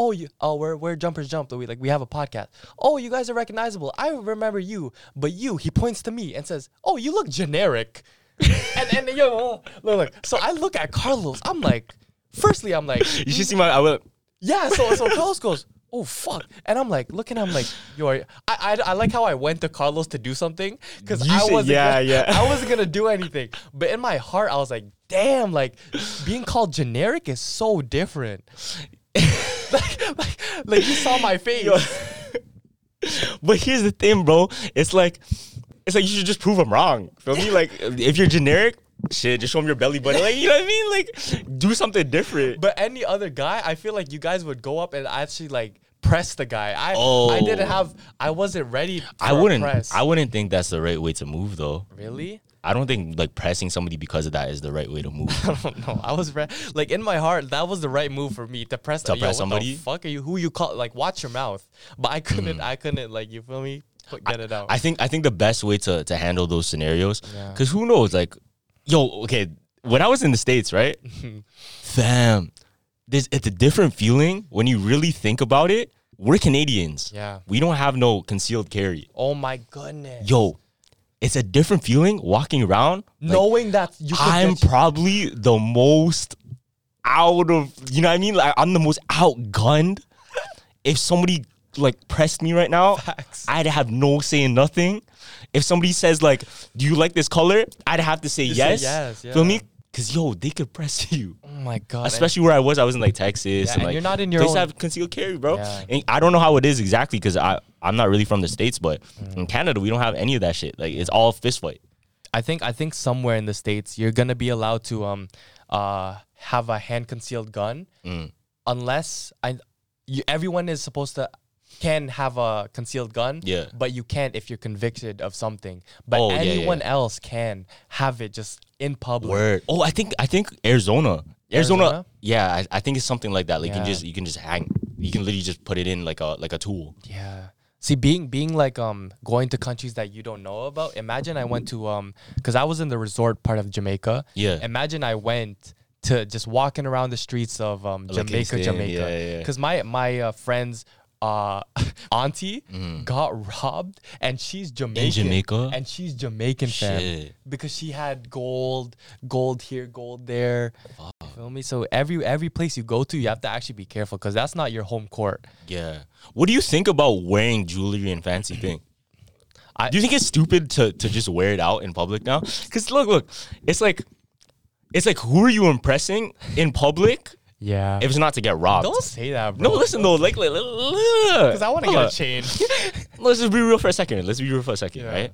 Oh, you, oh, we're, we're jumpers jump. We like we have a podcast. Oh, you guys are recognizable. I remember you, but you. He points to me and says, "Oh, you look generic." and and yo, look, look. So I look at Carlos. I'm like, firstly, I'm like, You should see my. I will. yeah. So so Carlos goes, oh fuck, and I'm like looking. I'm like, yo, are you- I, I I like how I went to Carlos to do something because I wasn't yeah, gonna, yeah. I wasn't gonna do anything. But in my heart, I was like, damn, like being called generic is so different. like, like, like you saw my face. But here's the thing, bro. It's like, it's like you should just prove them wrong. Feel me? Like if you're generic, shit, just show them your belly button. Like you know what I mean? Like do something different. But any other guy, I feel like you guys would go up and actually like press the guy. I I Oh. didn't have I wasn't ready. I wouldn't. press. I wouldn't think that's the right way to move, though. really. I don't think like pressing somebody because of that is the right way to move. I don't know. I was re- like in my heart, that was the right move for me to press. To yo, press somebody? The fuck are you? Who you call? Like watch your mouth. But I couldn't. Mm. I couldn't. Like you feel me? Put- Get it out. I think I think the best way to to handle those scenarios, Yeah. because who knows? Like, yo, okay, when I was in the states, right, fam, there's it's a different feeling when you really think about it. We're Canadians. Yeah. we don't have no concealed carry. oh my goodness. Yo, it's a different feeling walking around. like, Knowing that you I'm probably the most out of you know what I mean? Like I'm the most outgunned. if somebody like pressed me right now, Facts. I'd have no say in nothing. If somebody says like, "Do you like this color?" I'd have to say You say yes. yes, Feel me? Cause yo, they could press you. oh my god. and- Especially where I was, I was in like Texas, Yeah, and and like you're not in your places own- have concealed carry, bro. Yeah. And I don't know how it is exactly because I I'm not really from the states, but Mm. in Canada we don't have any of that shit. Like it's all fist fight. I think I think somewhere in the states you're gonna be allowed to um uh have a hand concealed gun Mm. unless I you everyone is supposed to can have a concealed gun Yeah. but you can't if you're convicted of something but Oh, yeah, yeah, anyone yeah. else can have it just in public Word. Oh, I think I think Arizona. Arizona. Arizona? Yeah, I, I think it's something like that. Like you can just you can just hang. You can literally just put it in like a like a tool. Yeah. See, being being like um going to countries that you don't know about. Imagine I went to um because I was in the resort part of Jamaica. Yeah. Imagine I went to just walking around the streets of um Jamaica, Jamaica. yeah, yeah, yeah. Because my my uh, friends uh auntie Mm. got robbed and she's Jamaican. In Jamaica? And she's Jamaican fam. Shit. Because she had gold, gold here, gold there. You feel me? So every every place you go to, you have to actually be careful because that's not your home court. Yeah. What do you think about wearing jewelry and fancy thing? I- do you think it's stupid to to just wear it out in public now? Because look, look, it's like, it's like who are you impressing in public Yeah. if it's not to get robbed? Don't say that, bro. no, listen though, like, like, Because I want to get a chain. Let's just be real for a second. Let's be real for a second, Yeah. right?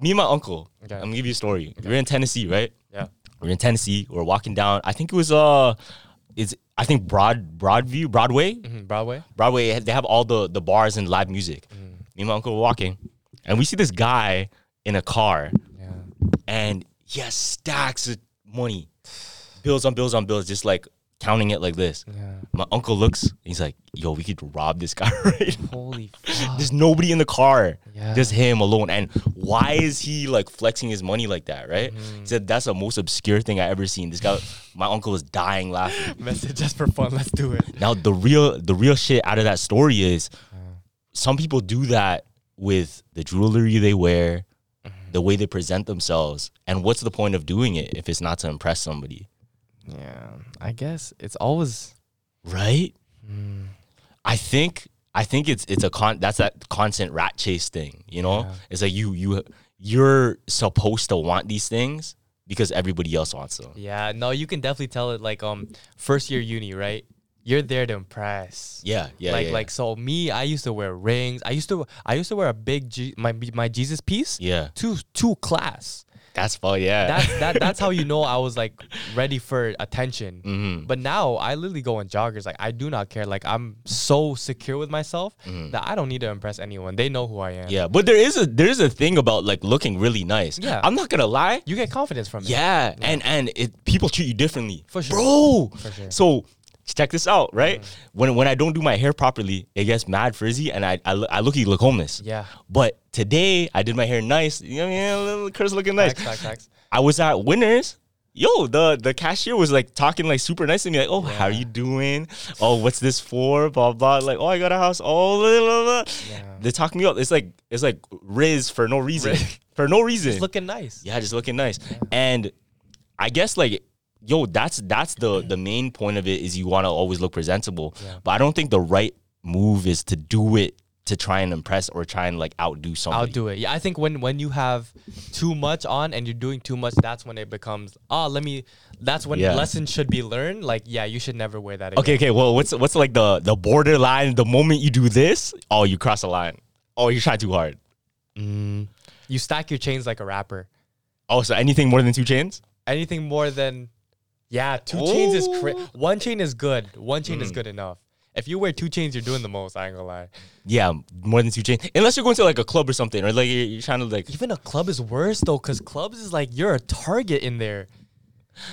Me and my uncle. Okay. I'm gonna give you a story. We're in Tennessee, right? yeah. We're in Tennessee. We're walking down. I think it was uh, it's I think Broad Broadview Broadway. Mhm, Broadway. Broadway. They have all the the bars and live music. Me and my uncle were walking, and we see this guy in a car, Yeah. and he has stacks of money, bills on bills on bills, just like counting it like this. Yeah. My uncle looks. He's like, "Yo, we could rob this guy right now." Holy fuck. There's nobody in the car. Yeah. Just him alone. And why is he like flexing his money like that, right? Mm-hmm. He said that's the most obscure thing I ever seen. This guy, my uncle was dying laughing. Message just for fun. Let's do it. Now the real the real shit out of that story is some people do that with the jewelry they wear, Mm-hmm. the way they present themselves. And what's the point of doing it if it's not to impress somebody? Yeah. I guess it's always. Right? Mm. I think I think it's it's a con that's that constant rat chase thing, you know? Yeah. It's like you you you're supposed to want these things because everybody else wants them. Yeah. No, you can definitely tell it like um first year uni, right? You're there to impress. Yeah, yeah. like yeah, like so me, I used to wear rings. I used to I used to wear a big G, my my Jesus piece. yeah. To to class. That's fun, yeah. That's that that's how you know I was like ready for attention. Mhm. But now I literally go in joggers. Like I do not care. Like I'm so secure with myself that I don't need to impress anyone. They know who I am. Mm-hmm. yeah, but there is a there is a thing about like looking really nice. Yeah. I'm not gonna lie. You get confidence from it. Yeah, and and it people treat you differently. For sure. Bro. For sure. So check this out, right? Mm. When when I don't do my hair properly, it gets mad frizzy and I I, look- I look you look homeless. Yeah. But today I did my hair nice. You know, what I mean? a little Chris looking nice. Facts, facts, facts. I was at Winners. Yo, the the cashier was like talking like super nice to me, like, "Oh, how are you doing? Oh, what's this for? Blah blah. Like, oh, I got a house. Oh, blah, blah, blah. Yeah. they talk me up. It's like it's like Riz for no reason, for no reason. It's looking nice. yeah, just looking nice. And I guess like, yo, that's that's the the main point of it is you want to always look presentable. Yeah. But I don't think the right move is to do it to try and impress or try and like outdo somebody. I'll it. Yeah, I think when when you have too much on and you're doing too much, that's when it becomes oh let me. That's when Yeah. lessons should be learned. Like yeah, you should never wear that again. Okay, okay. Well, what's what's like the the borderline? The moment you do this, oh, you cross the line. Oh, you try too hard. Mm, you stack your chains like a rapper. Oh, so anything more than two chains? Anything more than yeah, two chains is cra- one chain is good. One chain Mm. is good enough. If you wear two chains, you're doing the most. I ain't gonna lie. Yeah, more than two chains. Unless you're going to like a club or something, or like you're, you're trying to like. Even a club is worse though, cause clubs is like you're a target in there.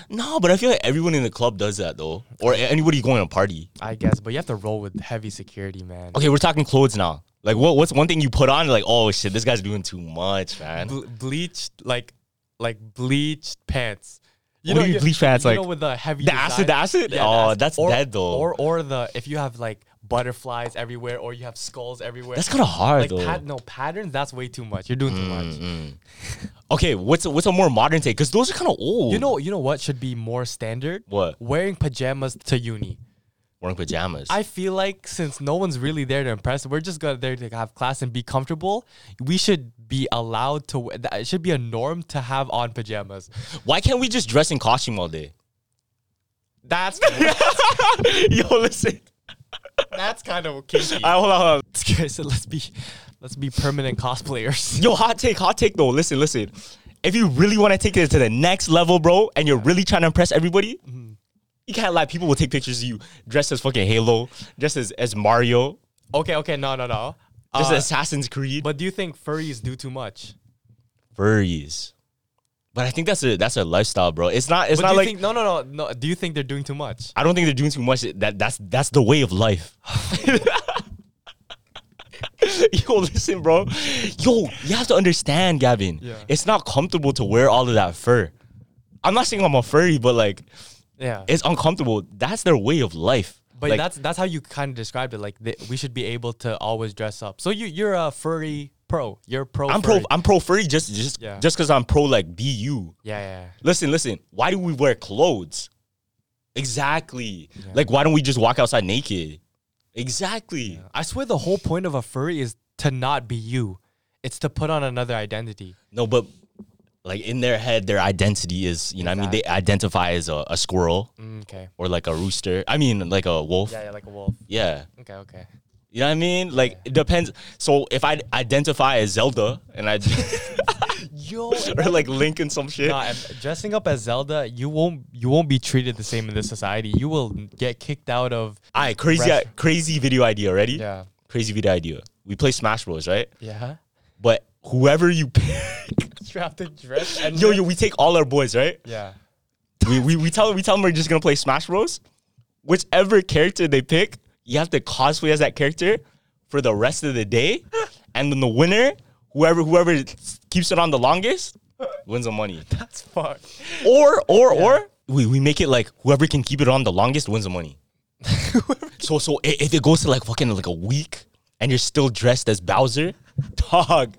No, but I feel like everyone in the club does that though, or anybody going to a party. I guess, but you have to roll with heavy security, man. Okay, we're talking clothes now. Like, what what's one thing you put on? Like, oh shit, this guy's doing too much, man. Ble- bleached like like bleached pants. What do you you- bleach pants, you like, know, with the heavy the acid- the acid? Oh, that's or, dead, though. Or or the if you have like butterflies everywhere or you have skulls everywhere. That's kind of hard like though. Mm, pat- no patterns. That's way too much. You're doing too much. okay, what's a, what's a more modern take? Because those are kind of old. You know, you know what should be more standard? What? Wearing pajamas to uni. wearing pajamas. I feel like since no one's really there to impress, we're just gonna there to have class and be comfortable. We should be allowed to. It should be a norm to have on pajamas. Why can't we just dress in costume all day? That's Yo, listen. that's kind of kinky. I, hold on, hold on. Okay, so let's be let's be permanent cosplayers. Yo, hot take, hot take though. Listen, listen. If you really want to take it to the next level, bro, and you're really trying to impress everybody, mm-hmm. you can't lie. People will take pictures of you dressed as fucking Halo, dressed as, as Mario, Okay, okay, no, no, no. Just Uh, Assassin's Creed. but do you think furries do too much? furries. But I think that's a that's a lifestyle, bro. It's not it's But not like think, no, no, no, no. Do you think they're doing too much? I don't think they're doing too much. That that's that's the way of life. Yo, listen, bro. Yo, you have to understand, Gavin. Yeah. It's not comfortable to wear all of that fur. I'm not saying I'm a furry, but like Yeah. it's uncomfortable. That's their way of life. But Like, that's that's how you kind of described it. Like we should be able to always dress up. So you you're a furry pro. You're pro. I'm pro furry. I'm pro furry just just Yeah. just because I'm pro like be you. Yeah, yeah. yeah. Listen, listen. Why do we wear clothes? Exactly. Like why don't we just walk outside naked? Exactly. I swear the whole point of a furry is to not be you. It's to put on another identity. No, but like in their head, their identity is, you know, what I mean, they identify as a, a squirrel Mm, okay. or like a rooster. I mean, like a wolf. Yeah, yeah, like a wolf. Yeah. Okay, okay. You know what I mean? Like it depends. So if I identify as Zelda and I Yo, or like Link and some shit, Nah, dressing up as Zelda, you won't you won't be treated the same in this society. You will get kicked out of. all right, crazy, Rest- crazy video idea. Ready? Yeah. Crazy video idea. We play Smash Bros, right? Yeah. But whoever you pick, You have to dress and yo, yo, we take all our boys, right? Yeah. we, we, we tell we tell them we're just gonna play Smash Bros. Whichever character they pick, you have to cosplay as that character for the rest of the day, and then the winner, whoever whoever keeps it on the longest, wins the money. That's fucked. Or or or we, we make it like whoever can keep it on the longest wins the money. so so if it goes to like fucking like a week and you're still dressed as Bowser, dog.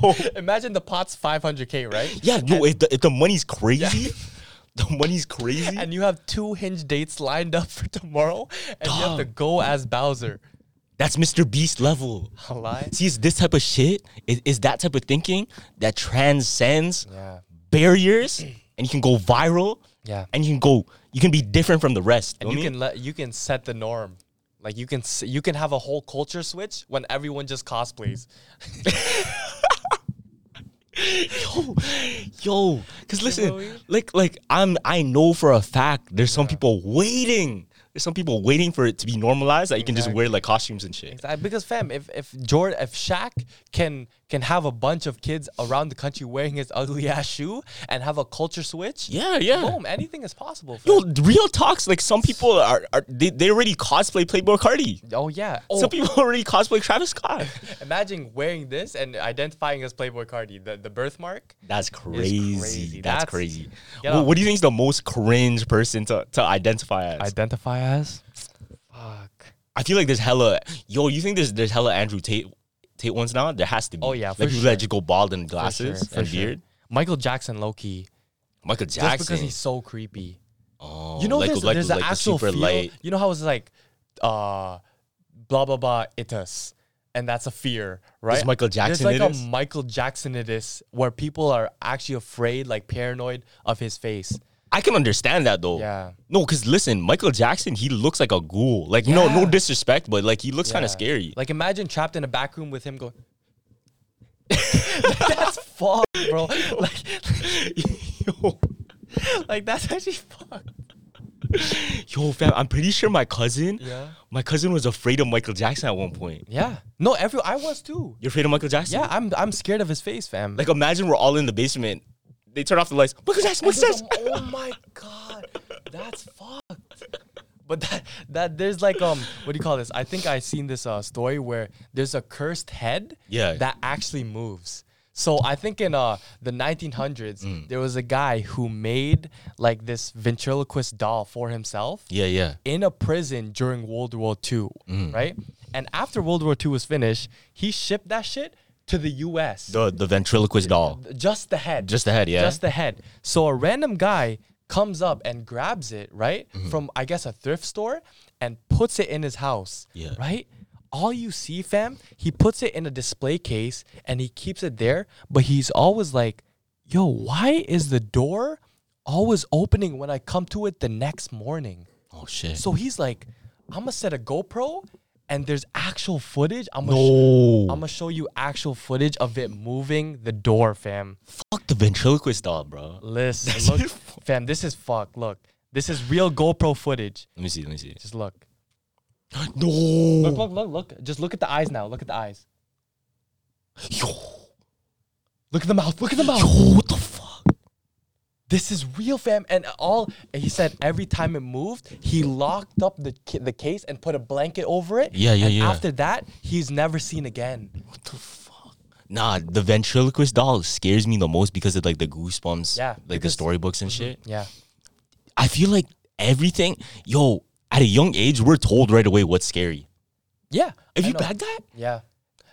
yo, Imagine the pot's 500k, right? yeah, yo, if the, if the money's crazy, the money's crazy. And you have two hinge dates lined up for tomorrow, and you have to go as Bowser. That's Mr. Beast level. A lie? See, it's this type of shit. Is, is that type of thinking that transcends Yeah. barriers, and you can go viral. Yeah. and you can go. You can be different from the rest. And you can let you can set the norm. Like you can you can have a whole culture switch when everyone just cosplays. yo, yo, because listen, what I mean? like, like I'm, I know for a fact there's some people waiting. There's some people waiting for it to be normalized that you can just wear like costumes and shit. Exactly. Because fam, if if Jordan, if Shaq can can have a bunch of kids around the country wearing his ugly ass shoe and have a culture switch, Yeah, yeah. boom, anything is possible. Fam. Yo, real talks. Like some people are, are they, they already cosplay Playboi Carti. oh yeah. Oh, Some people already cosplay Travis Scott. imagine wearing this and identifying as Playboi Carti, the the birthmark. That's crazy. crazy. That's, That's- crazy. What, what do you think is the most cringe person to, to identify as? Identify as. Fuck. I feel like there's hella. Yo, you think there's there's hella Andrew Tate Tate ones now? There has to be. Oh, yeah, like for people sure. that just go bald and For glasses sure, for and sure. beard. Michael Jackson, low key, Michael just Jackson. because he's so creepy. oh, You know, like, there's, like, there's like an the actual super feel. light. You know how it's like, uh, blah blah blah itus, and that's a fear, right? Michael Jackson There's like itis? a Michael Jackson itis where people are actually afraid, like paranoid of his face. I can understand that though. Yeah. No, because listen, Michael Jackson, he looks like a ghoul. Like, no, no disrespect, but like he looks kind of scary. Like imagine trapped in a back room with him going. that's fucked, bro. Like, yo, like that's actually fucked. yo, fam, I'm pretty sure my cousin, Yeah. my cousin was afraid of Michael Jackson at one point. Yeah. No, every I was too. You're afraid of Michael Jackson? Yeah, I'm I'm scared of his face, fam. Like, imagine we're all in the basement. They turn off the lights. Michael Jackson, And Michael there's Jackson. a- oh my god, that's fucked. But that that there's like um what do you call this? I think I seen this uh story where there's a cursed head Yeah. that actually moves. So I think in uh the 1900s Mm. there was a guy who made like this ventriloquist doll for himself Yeah, yeah. in a prison during World War II, Mm. right? And after World War II was finished, he shipped that shit to the U.S. The the ventriloquist doll. just the head, Just the head, yeah. just the head. So a random guy comes up and grabs it, right, Mm-hmm. from I guess a thrift store, and puts it in his house, Yeah. right. All you see, fam, he puts it in a display case and he keeps it there, but he's always like, "Yo, why is the door always opening when I come to it the next morning?" Oh shit. So he's like, I'm gonna set a GoPro and there's actual footage. I'm gonna, no. I'm gonna show you actual footage of it moving the door, fam. Fuck the ventriloquist doll, bro. Listen, look, fam, this is fuck. Look, this is real GoPro footage. Let me see. Let me see. Just look. No. Look, look, look, look. Just look at the eyes now. Look at the eyes. Yo. Look at the mouth. Look at the mouth. Yo, what the fuck? This is real, fam. And all he said every time it moved, he locked up the the case and put a blanket over it. Yeah, yeah, and yeah. After that, he's never seen again. What the fuck? Nah, the ventriloquist doll scares me the most because of like the goosebumps, Yeah, like the storybooks and shit. Mm-hmm. Yeah. I feel like everything, yo, at a young age, we're told right away what's scary. Yeah. If I you know. bad guy, Yeah.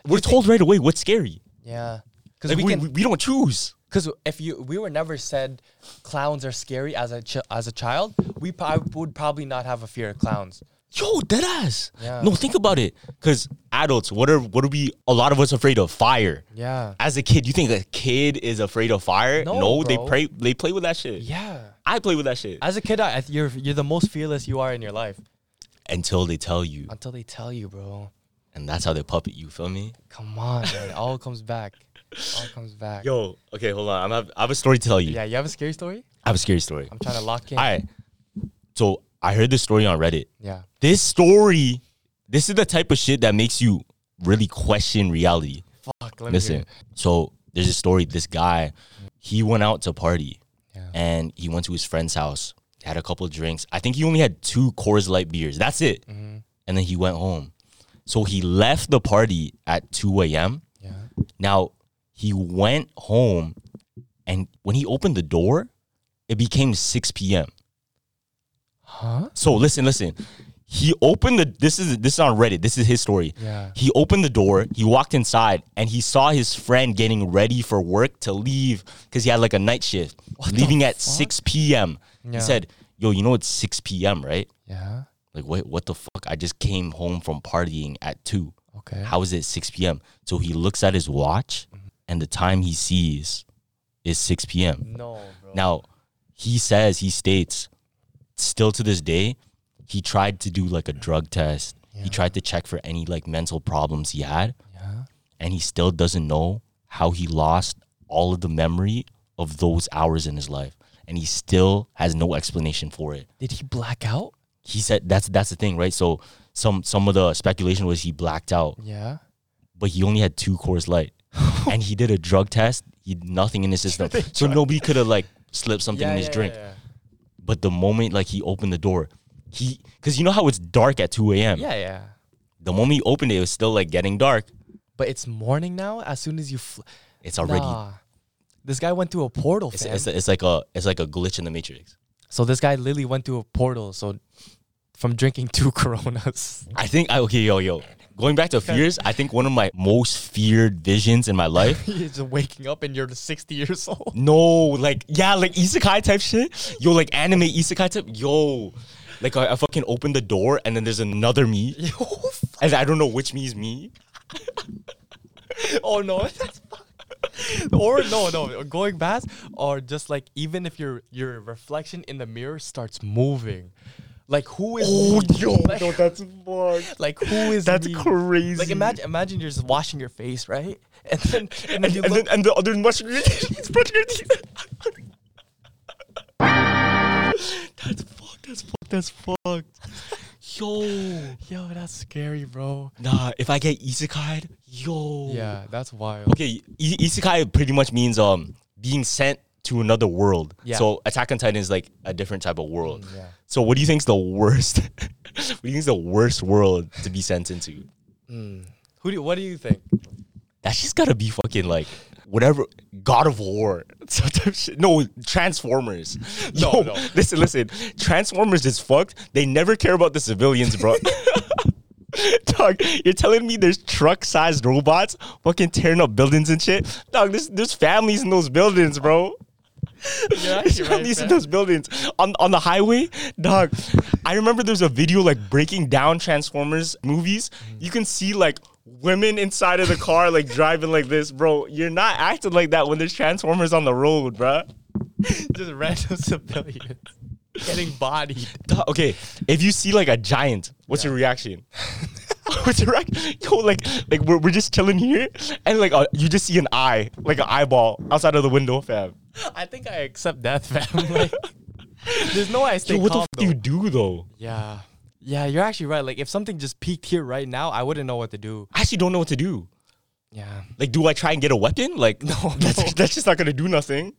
we're told right away what's scary. Yeah. Because Like we, we, can. we, we don't choose. Because if you we were never said clowns are scary as a ch- as a child, we prob- would probably not have a fear of clowns. Yo, dead ass. Yeah. No, think about it. Cause adults, what are what are we? A lot of us afraid of fire. Yeah. As a kid, you think a kid is afraid of fire? No, they bro. pray. They play with that shit. Yeah. I play with that shit As a kid, I- you're you're the most fearless you are in your life until they tell you, until they tell you, bro. and that's how they puppet you. Feel me? Come on, man. It all comes back. All comes back. Yo, okay, hold on. I'm have, I have a story to tell you. Yeah, you have a scary story? I have a scary story. I'm trying to lock in. All right. So I heard this story on Reddit. Yeah. This story, this is the type of shit that makes you really question reality. Fuck. Let me Listen, so there's a story. This guy, he went out to party, Yeah. and he went to his friend's house. Had a couple of drinks. I think he only had two Coors Light beers. That's it. Mm-hmm. And then he went home. So he left the party at 2 a.m. Yeah. Now he went home, and when he opened the door, it became 6 p.m. Huh? So listen, listen. He opened the this is this is on Reddit. This is his story. Yeah. He opened the door, he walked inside, and he saw his friend getting ready for work to leave because he had like a night shift. the leaving at 6 p.m. Yeah. He said, Yo, you know it's 6 p.m., right? Yeah. Like, wait, what the fuck? I just came home from partying at 2. Okay. How is it 6 p.m.? So he looks at his watch, and the time he sees is 6 p.m. No, bro. Now, he says, he states, still to this day, he tried to do like a drug test. He tried to check for any like mental problems he had, Yeah. and he still doesn't know how he lost all of the memory of those hours in his life. And he still has no explanation for it. Did he black out? He said that's that's the thing, right? So some some of the speculation was he blacked out, Yeah. but he only had two Coors Light, and he did a drug test. He nothing in his system, so nobody could have like slipped something yeah, in his yeah, drink. Yeah. But the moment like he opened the door, he because you know how it's dark at 2 a.m. yeah, yeah. The moment he opened it, it was still like getting dark. But it's morning now. As soon as you, fl- It's already Nah. This guy went through a portal, it's, it's, it's like a it's like a glitch in the matrix. so this guy literally went through a portal. So from drinking two Coronas. I think I okay yo yo going back to fears. I think one of my most feared visions in my life. You're waking up and you're 60 years old. no, like yeah, like isekai type shit. Yo, like anime isekai type. Yo, like I, I fucking open the door and then there's another me, and I don't know which me is me. oh no, that's fuck- or no, no, going past, or just like even if your your reflection in the mirror starts moving, like who is? Oh, me? yo, like, no, that's fucked. like who is? That's me? crazy. Like imagine, imagine you're just washing your face, right? And then and then you and look. then and the other mushroom he's brushing your teeth. that's fucked. That's fucked. That's fucked. Yo, Yo, that's scary, bro. nah. If I get isekai, yo. Yeah, that's wild. Okay, I- isekai pretty much means um being sent to another world. Yeah. So Attack on Titan is like a different type of world. Mm, yeah. So what do you think is the worst? what do you think is the worst world to be sent into? Who do? What do you think? That's just gotta be fucking like whatever God of War. Some type of shit. No, Transformers. No, Yo, no. listen, listen. Transformers is fucked. They never care about the civilians, bro. Dog, you're telling me there's truck-sized robots fucking tearing up buildings and shit? Dog, there's there's families in those buildings, bro. You're right, in those buildings on on the highway, dog. I remember there's a video like breaking down Transformers movies. Mm-hmm. You can see like women inside of the car like driving like this, bro. You're not acting like that when there's Transformers on the road, bro. Just random civilians getting bodied. Okay, if you see like a giant, what's your reaction? what's your reaction? Yo, like like we're, we're just chilling here, and like uh, you just see an eye, like an eyeball outside of the window, fam. I think I accept death, fam. Like, there's no way I stay Yo, what the calm. f- do you do though? Yeah. Yeah, you're actually right. Like if something just peaked here right now, I wouldn't know what to do. I actually don't know what to do. Yeah. Like, do I try and get a weapon? Like, no, that's, no. that's just not gonna do nothing.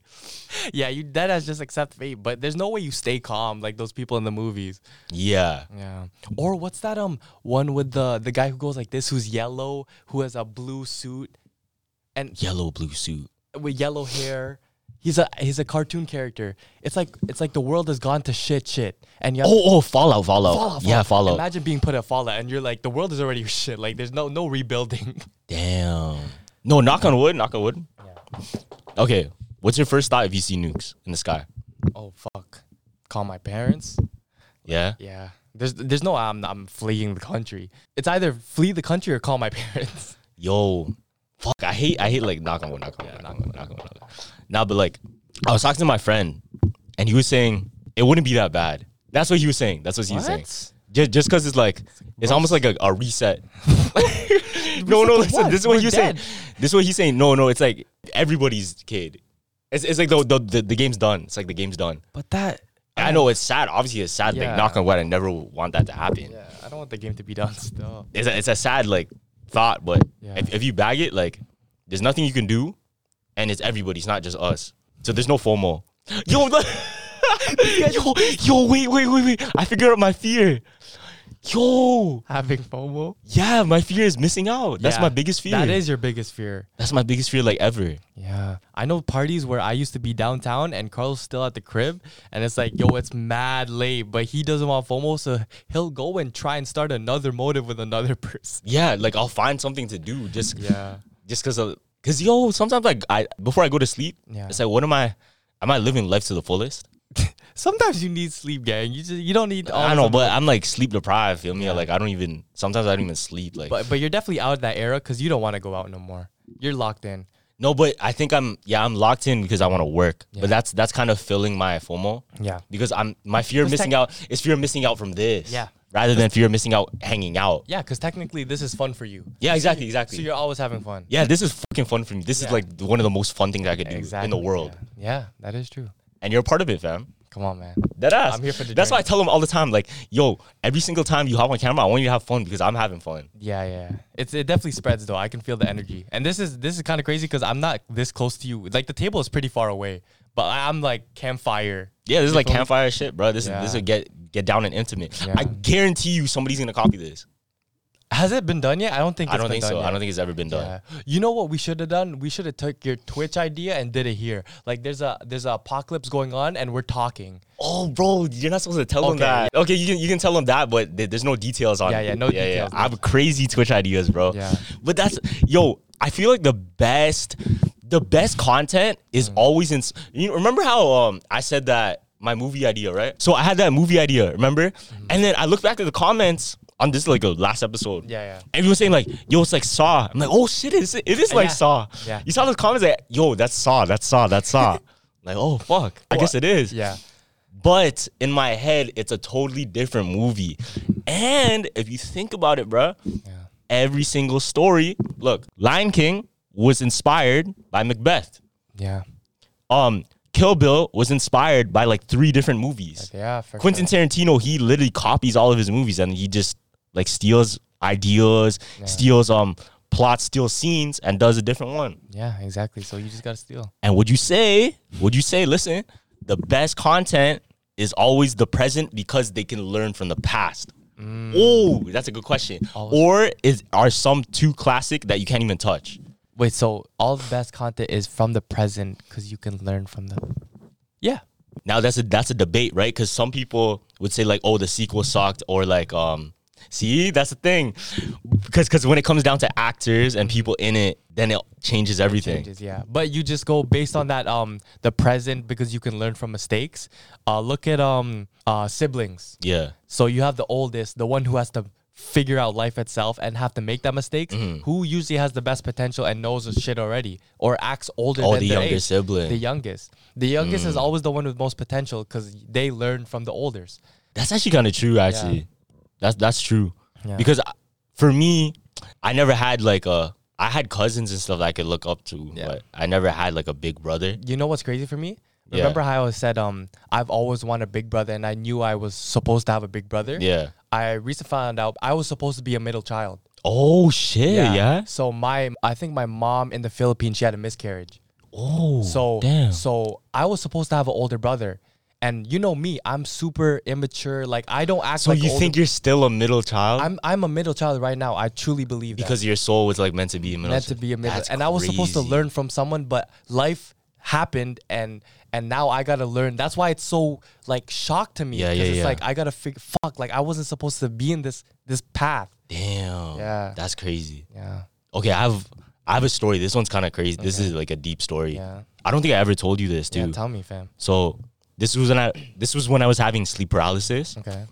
Yeah, you that has just accept fate, but there's no way you stay calm like those people in the movies. Yeah. Yeah. Or what's that um one with the the guy who goes like this who's yellow, who has a blue suit and Yellow blue suit. with yellow hair. He's a he's a cartoon character. It's like it's like the world has gone to shit shit. And you have Oh, oh, Fallout, Fallout. Fallout, Yeah, Fallout. Imagine being put at Fallout and you're like the world is already shit. Like there's no no rebuilding. Damn. No, knock on wood, knock on wood. Okay, what's your first thought if you see nukes in the sky? oh fuck. Call my parents. Yeah. Yeah. There's there's no I'm I'm fleeing the country. It's either flee the country or call my parents. Yo, fuck. I hate. I hate like knock on wood, knock on wood, knock on wood, knock on wood. knock on wood. Now, but like, I was talking to my friend, and he was saying it wouldn't be that bad. That's what he was saying. That's what he was saying. What? Just just because it's like it's almost like a, a reset. no, no, listen. what? This is what We're saying. This is what he's saying. No, no, it's like everybody's kid. It's, it's like the, the the the game's done. It's like the game's done. But that I know it's sad. Obviously, it's sad. Yeah. Like knock on wood. I never want that to happen. Yeah, I don't want the game to be done still. It's a, it's a sad like thought, but Yeah. if, if you bag it, like there's nothing you can do, and it's everybody. It's not just us. So there's no FOMO. Yo, yo, yo, wait, wait, wait, wait. I figured out my fear. Yo, Having FOMO. yeah, my fear is missing out. That's Yeah, my biggest fear. That is your biggest fear. That's my biggest fear, like ever. Yeah. I know parties where I used to be downtown and Carl's still at the crib and it's like, yo, it's mad late, but he doesn't want FOMO, so he'll go and try and start another motive with another person. Yeah, like I'll find something to do just Yeah. just because of because yo sometimes like I before I go to sleep, Yeah. it's like what am I am I living life to the fullest? Sometimes you need sleep, gang. You just you don't need all I this know, other- but I'm like sleep deprived. Feel me? Like I don't even sometimes I don't even sleep. Like but but you're definitely out of that era because you don't want to go out no more. You're locked in. no, but I think I'm yeah I'm locked in because I want to work. Yeah. But that's that's kind of filling my FOMO. Yeah. Because I'm my fear of missing tech- out is fear of missing out from this. Yeah. Rather than fear of missing out hanging out. Yeah, because technically this is fun for you. Yeah, exactly, exactly. So you're always having fun. yeah, this is fucking fun for me. This is like one of the most fun things I could do in the world. Yeah. Yeah, that is true. And you're a part of it, fam. Come on, man. That ass. I'm here for the That's why I tell them all the time, like, yo, every single time you hop on camera, I want you to have fun because I'm having fun. Yeah, yeah. It's it definitely spreads though. I can feel the energy. And this is this is kind of crazy because I'm not this close to you. Like the table is pretty far away, but I'm like campfire. Yeah, this is like campfire shit, bro. This is this Yeah. is get get down and intimate. Yeah. I guarantee you, somebody's gonna copy this. Has it been done yet? I don't think. I don't think so. Yet. I don't think it's ever been done. Yeah. You know what we should have done? We should have took your Twitch idea and did it here. Like there's a there's a apocalypse going on and we're talking. Oh, bro, you're not supposed to tell them that. Okay, you can you can tell them that, but th- there's no details on. Yeah, it. yeah, no details, I have crazy Twitch ideas, bro. Yeah. but that's yo. I feel like the best, the best content is Mm. always in. You remember how um I said that my movie idea, right? So I had that movie idea, remember? Mm-hmm. And then I looked back at the comments on this like a last episode. Yeah, yeah. Everyone saying like, "Yo, it's like Saw." I'm like, "Oh shit, it is, it is like Yeah. Saw." Yeah. You saw those comments like, "Yo, that's Saw, that's Saw, that's Saw." like, oh fuck, I guess it is. Yeah. But in my head, it's a totally different movie. And if you think about it, bruh, every single story, look, Lion King was inspired by Macbeth. Yeah. Um, Kill Bill was inspired by like three different movies. Yeah. For Quentin sure. Tarantino, he literally copies all of his movies and he just like steals ideas, steals um plots, steals scenes, and does a different one. Yeah, exactly. So you just gotta steal. And would you say, would you say, listen, the best content is always the present because they can learn from the past? Oh, that's a good question. Always. Or is are some too classic that you can't even touch? Wait, so all the best content is from the present because you can learn from the. Yeah. Now that's a that's a debate, right? Because some people would say like, oh, the sequel sucked, or like, um, see, that's the thing. Because because when it comes down to actors and people in it, then it changes everything. Changes, yeah. But you just go based on that um the present because you can learn from mistakes. Uh, look at um uh siblings. Yeah. So you have the oldest, the one who has to figure out life itself and have to make that mistakes. Mm-hmm. Who usually has the best potential and knows the shit already, or acts older Oh, than the younger age. sibling. Mm. The youngest. The youngest is always the one with most potential because they learn from the olders. That's actually kind of true. Actually, that's that's true. Yeah. Because for me, I never had like a. I had cousins and stuff that I could look up to, Yeah. but I never had like a big brother. You know what's crazy for me? Remember how I said um I've always wanted a big brother and I knew I was supposed to have a big brother. Yeah. I recently found out I was supposed to be a middle child. Oh shit! Yeah. So my I think my mom in the Philippines she had a miscarriage. Oh. So damn. so I was supposed to have an older brother. And you know me, I'm super immature. Like I don't act So like you older- think you're still a middle child? I'm I'm a middle child right now. I truly believe that. because your soul was like meant to be a middle. meant to child. be a middle. That's and I was supposed to crazy. learn from someone, but life happened and and now I gotta learn. That's why it's so like shocked to me. Yeah, yeah, it's yeah. like I gotta figure fuck, like I wasn't supposed to be in this this path. Damn. Yeah. That's crazy. Yeah. Okay, I have I have a story. This one's kind of crazy. This is like a deep story. Yeah. I don't think I ever told you this, too. Yeah, tell me, fam. so this was when I this was when I was having sleep paralysis, Okay.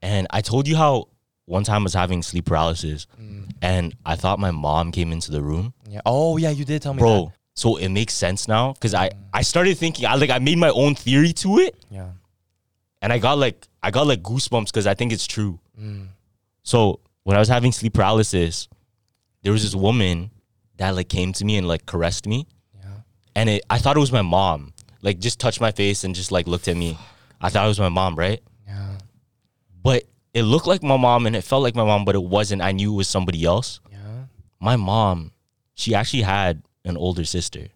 and I told you how one time I was having sleep paralysis, Mm. and I thought my mom came into the room, Yeah. Oh yeah, you did tell me bro. So it makes sense now because I I started thinking I like I made my own theory to it. Yeah. and I got like I got like goosebumps because I think it's true. Mm. So when I was having sleep paralysis, there was this woman that like came to me and like caressed me, Yeah. and it I thought it was my mom. Like just touched my face and just like looked at me. I thought it was my mom, right? Yeah. But it looked like my mom and it felt like my mom, but it wasn't. I knew it was somebody else. Yeah. My mom, she actually had an older sister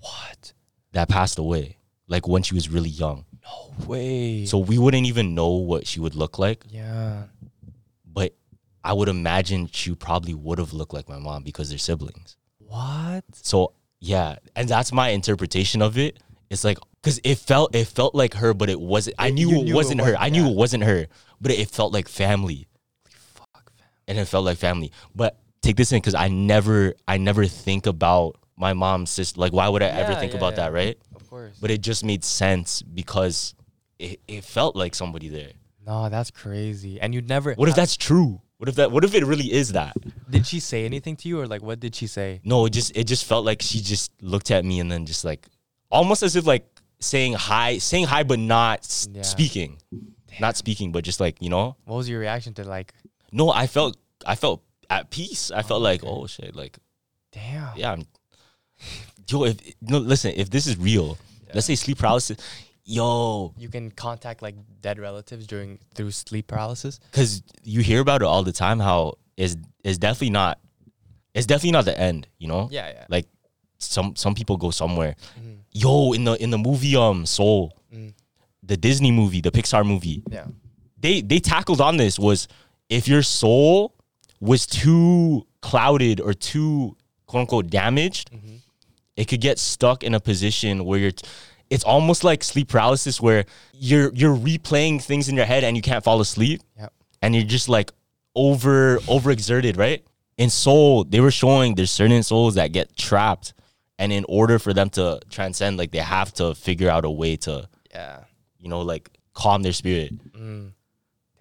What? that passed away, like when she was really young. No way. So we wouldn't even know what she would look like. yeah. But I would imagine she probably would have looked like my mom because they're siblings. What? So yeah, and that's my interpretation of it. It's like because it felt it felt like her, but it wasn't. I It- knew you it knew it wasn't her. wasn't- I knew yeah. it wasn't her, but it, felt like family. Fuck, fam. and it felt like family. But take this in because I never, I never think about my mom's sister. Like, why would I ever Yeah, think yeah, about yeah. that, right? Of course. But it just made sense because it, it felt like somebody there. no, that's crazy. And you'd never. What if that's true? What if that? What if it really is that? Did she say anything to you, or like what did she say? No, it just, it just felt like she just looked at me and then just like, almost as if like saying hi, saying hi, but not speaking, not speaking, but just like you know. What was your reaction to like? No, I felt, I felt at peace. I felt like, oh shit, like Damn. yeah, I'm, yo, if no, listen, if this is real, let's say sleep paralysis, yo, You can contact like dead relatives during through sleep paralysis. because you hear about it all the time. How is is definitely not, it's definitely not the end. You know, Yeah, yeah. like some some people go somewhere. Mm-hmm. Yo, in the in the movie um Soul, Mm. the Disney movie, the Pixar movie, Yeah. they they tackled on this was if your soul was too clouded or too quote unquote damaged, Mm-hmm. It could get stuck in a position where you're. T- it's almost like sleep paralysis where you're you're replaying things in your head and you can't fall asleep Yeah. and you're just like over overexerted, right? In soul, they were showing there's certain souls that get trapped, and in order for them to transcend, like they have to figure out a way to, Yeah. you know, like calm their spirit. Mm.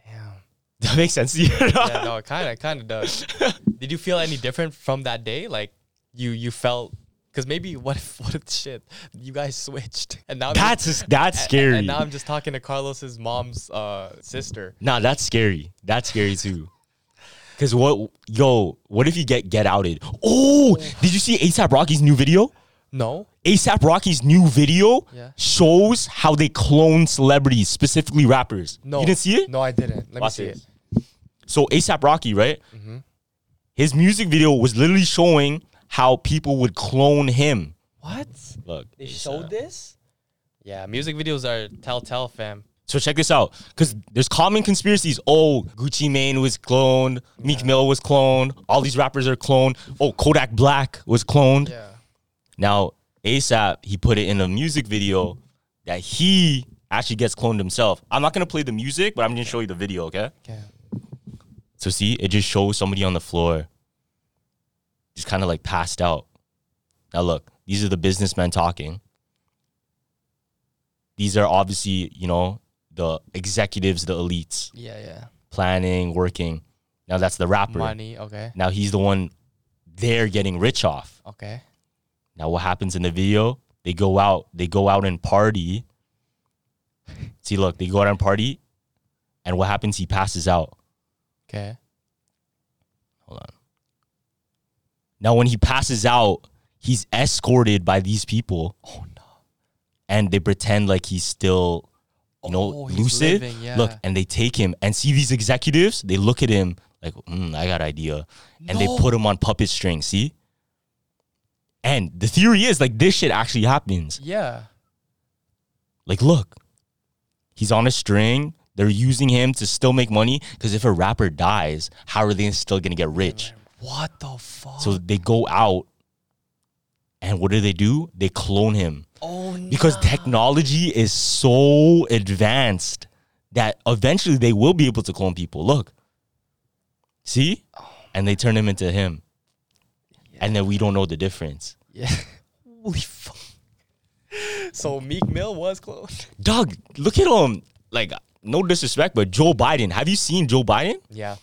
Damn. That makes sense to you? Yeah. No, it kind of kind of does. Did you feel any different from that day? Like you you felt. Cause maybe what if what if shit you guys switched and now That's just, that's and- scary. And now I'm just talking to Carlos's mom's uh, sister. Nah, that's scary. That's scary too. Cause what, yo, what if you get get outed? Oh, did you see ASAP Rocky's new video? No. ASAP Rocky's new video Yeah. shows how they clone celebrities, specifically rappers. No. you didn't see it? No, I didn't. Let Watch me see this. it. So ASAP Rocky, right? Mm-hmm. His music video was literally showing how people would clone him. What? Look, They ASAP. showed uh, this? Yeah, music videos are telltale, fam. So check this out, because there's common conspiracies. Oh, Gucci Mane was cloned. Meek Mill was cloned. All these rappers are cloned. Oh, Kodak Black was cloned. Yeah. Now, ASAP, he put it in a music video that he actually gets cloned himself. I'm not gonna play the music, but I'm gonna show you the video, okay? Okay. So see, it just shows somebody on the floor, just kind of like passed out. Now look, these are the businessmen talking. These are obviously, you know, the executives, the elites, Yeah, yeah. planning, working. Now that's the rapper. Money. Okay. Now he's the one they're getting rich off. Okay. Now what happens in the video? They go out, they go out and party. See, look, they go out and party, and what happens? He passes out. Okay. Hold on. Now, when he passes out, he's escorted by these people. Oh no! And they pretend like he's still, you know, Oh, lucid. living, yeah. Look, and they take him and see these executives. They look at him like, mm, "I got idea," and they put him on puppet strings. See. And the theory is like this shit actually happens. Yeah. Like, look, he's on a string. They're using him to still make money because if a rapper dies, how are they still gonna get rich? What the fuck? So they go out, and what do they do? They clone him oh no. because technology is so advanced that eventually they will be able to clone people. Look, see, oh and they turn him into him, and then we don't know the difference. Yeah. Holy fuck. So Meek Mill was cloned. Doug, look at him. Like, no disrespect, but Joe Biden. Have you seen Joe Biden? Yeah.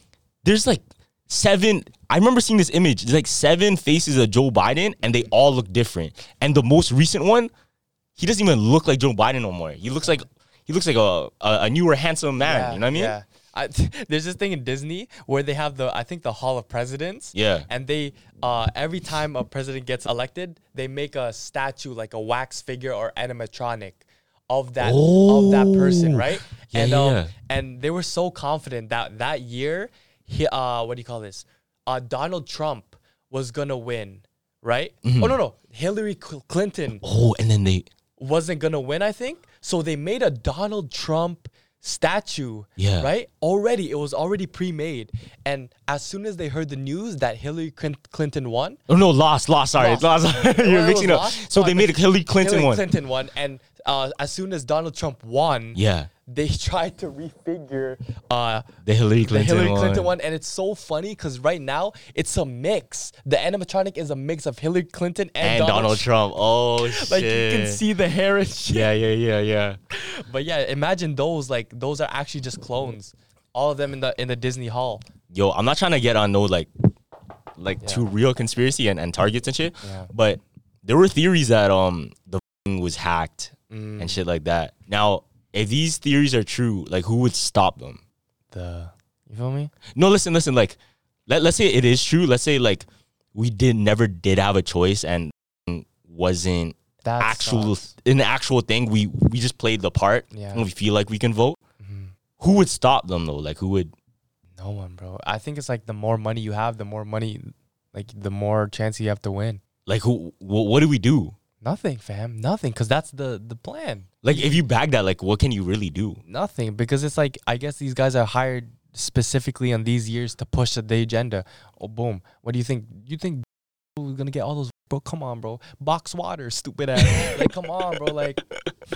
There's like seven. I remember seeing this image. There's like seven faces of Joe Biden, and they all look different. And the most recent one, he doesn't even look like Joe Biden no more. He looks like he looks like a a, a newer, handsome man. you know what I mean? Yeah. I, there's this thing in Disney where they have the I think the Hall of Presidents. Yeah. And they uh, every time a president gets elected, they make a statue like a wax figure or animatronic of that of that person, Oh. right? Yeah, and um, yeah. and they were so confident that that year, he uh what do you call this? Uh, Donald Trump was gonna win, right? Mm-hmm. Oh no no, Hillary Cl- Clinton Oh, and then they wasn't gonna win, I think. So they made a Donald Trump statue. Yeah. Right? Already, it was already pre-made. And as soon as they heard the news that Hillary Clinton won, oh no, lost, lost. Sorry, Lost. lost. Oh, You're mixing up. lost? So Uh, they made a Hillary Clinton Hillary one. Clinton won, and uh, as soon as Donald Trump won, Yeah, they tried to refigure uh, the Hillary the Clinton Hillary one. Clinton one, and it's so funny because right now it's a mix. The animatronic is a mix of Hillary Clinton and, And Donald Trump. Oh shit. Like you can see the hair and shit. Yeah, yeah, yeah, yeah. But yeah, imagine those like those are actually just clones. All of them in the in the Disney Hall. yo, I'm not trying to get on no like like too real conspiracy and, and targets and shit. Yeah. But there were theories that um the was hacked Mm. and shit like that. Now, if these theories are true, like who would stop them? The you feel me? No, listen, listen, like let, let's say it is true. Let's say like we did never did have a choice and wasn't That actual sucks. the actual thing. We we just played the part Yeah. and we feel like we can vote. Mm-hmm. Who would stop them though? Like who would No one, bro. I think it's like the more money you have, the more money, like the more chance you have to win. like who wh- what do we do? Nothing, fam. Nothing, because that's the the plan. Like if you bag that, like what can you really do? Nothing, because it's like I guess these guys are hired specifically on these years to push the agenda. Oh, boom. What do you think? You think we're gonna get all those? Bro, come on, bro. Box water, stupid ass. like, come on, bro. Like,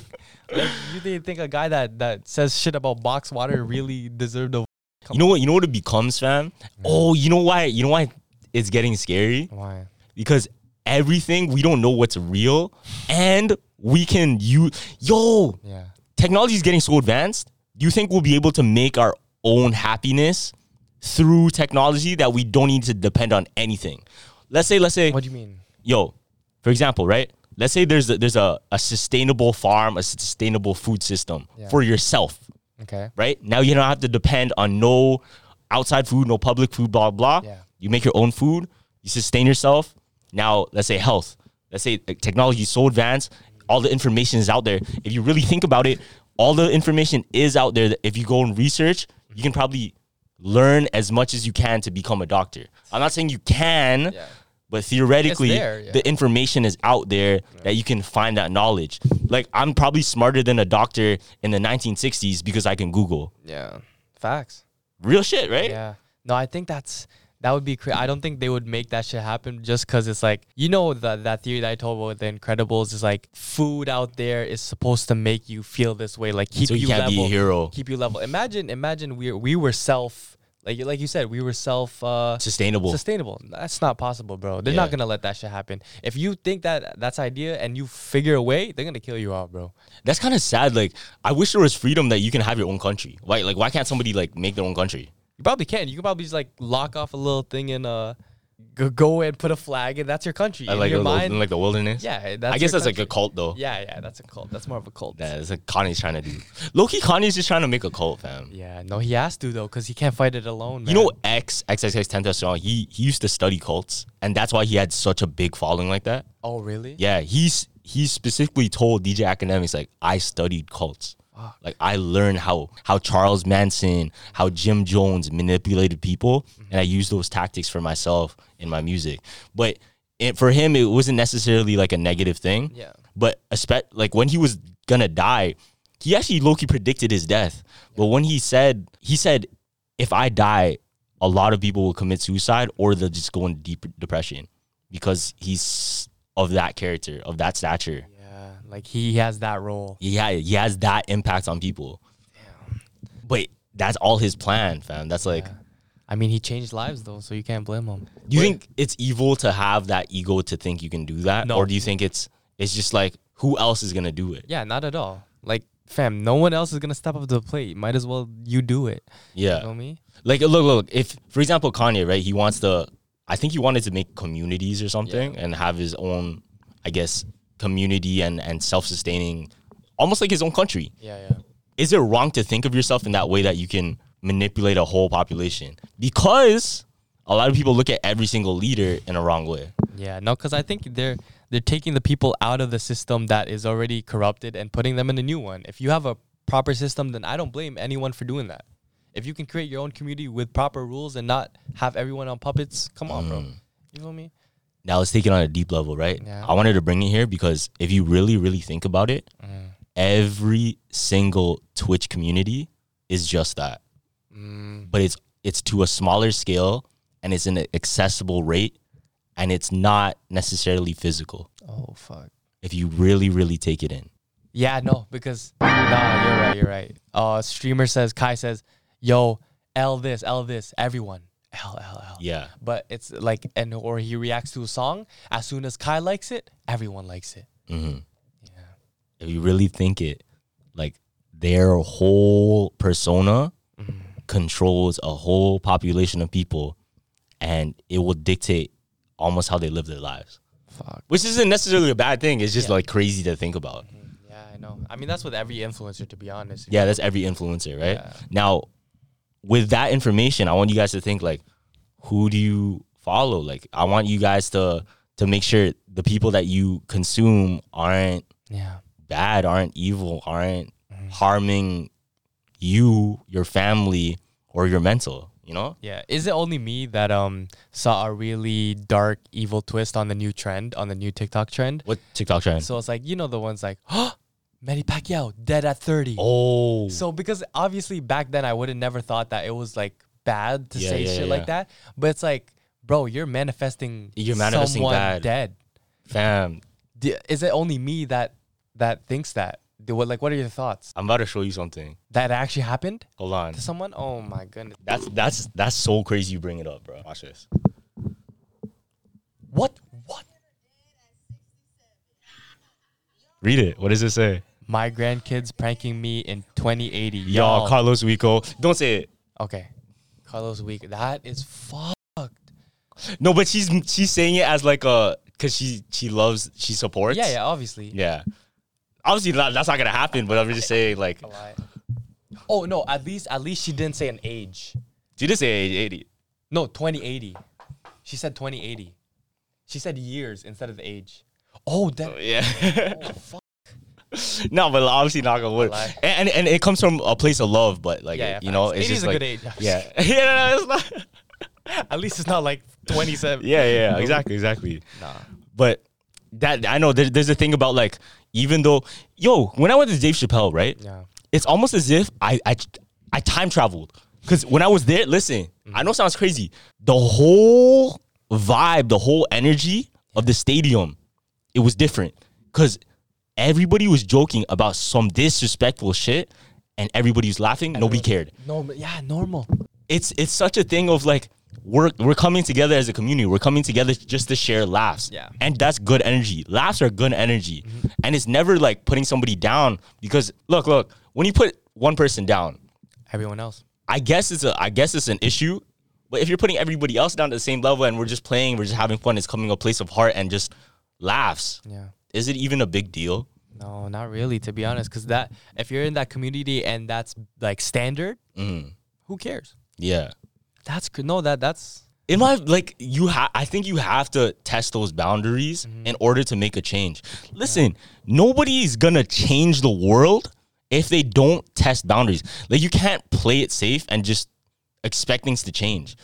like you think- think a guy that that says shit about box water really deserve the? You know what? You know what it becomes, fam. Oh, you know why? You know why it's getting scary? Why? Because everything we don't know what's real, and we can use. Yo, Yeah. technology is getting so advanced. Do you think we'll be able to make our own happiness through technology that we don't need to depend on anything? Let's say, let's say, What do you mean? yo, for example, right? Let's say there's a, there's a, a sustainable farm, a sustainable food system Yeah. for yourself, Okay. right? Now you don't have to depend on no outside food, no public food, blah blah. Yeah. You make your own food, you sustain yourself. Now, let's say health. Let's say technology is so advanced, all the information is out there. If you really think about it, all the information is out there. That if you go and research, you can probably learn as much as you can to become a doctor. I'm not saying you can, Yeah. but theoretically, there, yeah. the information is out there that you can find that knowledge. Like I'm probably smarter than a doctor in the 1960s because I can Google. Yeah. Facts. Real shit, right? Yeah. No, I think that's that would be crazy. I don't think they would make that shit happen just because it's like you know that that theory that I told about the Incredibles is like food out there is supposed to make you feel this way, like keep So you you can't be a level, hero. keep you level. Imagine, imagine we we were self like like you said we were self uh, Sustainable. sustainable. That's not possible, bro. They're Yeah. not gonna let that shit happen. If you think that that's idea and you figure a way, they're gonna kill you out, bro. That's kind of sad. Like I wish there was freedom that you can have your own country. Why like why can't somebody like make their own country? You probably can. You can probably just like lock off a little thing and uh go, go and put a flag and that's your country. I In like your a, mind, in like the wilderness. yeah, that's I guess that's like a cult though. Yeah, yeah, that's a cult. That's more of a cult. Yeah, it's like Kanye's trying to do. Loki Kanye's just trying to make a cult, fam. Yeah, no, he has to though, cause he can't fight it alone. You know X XXXTentacion, he he used to study cults, and that's why he had such a big following like that. Oh, really? Yeah, he's he specifically told DJ Akademiks like I studied cults. Like I learned how how Charles Manson, how Jim Jones manipulated people, and I used those tactics for myself in my music. But it, for him, it wasn't necessarily like a negative thing. Yeah. But espe- like when he was gonna die, he actually Loki predicted his death. But when he said he said, if I die, a lot of people will commit suicide or they'll just go into deep depression because he's of that character, of that stature. Yeah, like he has that role. Ha- he has that impact on people. Damn. But that's all his plan, fam. That's like, I mean, he changed lives though, so you can't blame him. do you think it's evil to have that ego to think you can do that? No. Or do you think it's it's just like who else is gonna do it? Yeah, not at all. Like, fam, no one else is gonna step up to the plate. Might as well you do it. Yeah. You know me? Like look, look. If for example Kanye, right? He wants to. I think he wanted to make communities or something and have his own, I guess, community and and self sustaining, almost like his own country. Yeah, yeah. Is it wrong to think of yourself in that way that you can manipulate a whole population? Because a lot of people look at every single leader in a wrong way. Yeah, no, because I think they're they're taking the people out of the system that is already corrupted and putting them in a new one. If you have a proper system, then I don't blame anyone for doing that. If you can create your own community with proper rules and not have everyone on puppets, come on, bro. Mm. You feel me? Now let's take it on a deep level, right? Yeah. I wanted to bring it here because if you really, really think about it, every single Twitch community is just that. But it's it's to a smaller scale and it's an accessible rate and it's not necessarily physical Oh fuck. if you really, really take it in. Yeah, no, because nah, you're right, you're right. Uh, streamer says Kai says, "Yo, L this, L this, everyone, L L L." Yeah. But it's like, and or he reacts to a song. As soon as Kai likes it, everyone likes it. Mm-hmm. Yeah, If you really think it, like their whole persona mm-hmm. controls a whole population of people and it will dictate almost how they live their lives. Fuck. Which isn't necessarily a bad thing. It's just like crazy to think about. Mm-hmm. Yeah, I know. I mean, that's with every influencer, to be honest. Yeah, that's every influencer, right? Yeah. Now, with that information, I want you guys to think like, who do you follow? Like, I want you guys to to make sure the people that you consume aren't Yeah. bad, aren't evil, aren't harming you, your family, or your mental. You know? Yeah. Is it only me that um saw a really dark, evil twist on the new trend, on the new TikTok trend? What TikTok trend? So it's like, you know, the ones like, oh, Manny Pacquiao dead at 30. oh, So because obviously back then I would have never thought that it was like bad to Yeah, say yeah, shit yeah. like that. But it's like, bro, you're manifesting You're manifesting someone bad. dead. fam, Is it only me that that thinks that? What like what are your thoughts? I'm about to show you something. That actually happened Hold on. to someone? Oh my goodness. That's that's that's so crazy. You bring it up, bro. Watch this. What? What? Read it. What does it say? My grandkids pranking me in 2080. Y'all. Carlos Rico. Don't say it. okay. Carlos Week. That is fucked. No, but she's she's saying it as like a because she she loves she supports. Yeah, yeah, obviously. yeah. Obviously, not, that's not gonna happen. But I'm just saying, like, Oh no, at least at least she didn't say an age. she did say age 80. No, 2080. She said 2080. She said years instead of age. Oh, that. Oh, yeah. Oh, fuck. no, but obviously not gonna work. And, and and it comes from a place of love, but like Yeah, you know, it's 80 is just a like good age. yeah, yeah, no, no, it's not. At least it's not like 27. Yeah, yeah, yeah, exactly, exactly. Nah. But that I know there, there's a thing about like even though yo when I went to Dave Chappelle, right? Yeah. It's almost as if I I, I time traveled because when I was there, listen, I mm-hmm. know it sounds crazy. The whole vibe, the whole energy of the stadium, it was different because everybody was joking about some disrespectful shit, and everybody was laughing. Nobody uh, cared No, but yeah, normal. it's it's such a thing of like we're we're coming together as a community. We're coming together just to share laughs. Yeah. And that's good energy. Laughs are good energy. Mm-hmm. And it's never like putting somebody down because look, look, when you put one person down, Everyone else. I guess it's a I guess it's an issue. But if you're putting everybody else down to the same level and we're just playing, we're just having fun, it's coming a place of heart and just laughs. Yeah. Is it even a big deal? No, not really, to be honest. Because that, if you're in that community and that's like standard, Mm. who cares? Yeah. That's good. No, that that's in my like you have i think you have to test those boundaries in order to make a change listen nobody's gonna change the world if they don't test boundaries like you can't play it safe and just expect things to change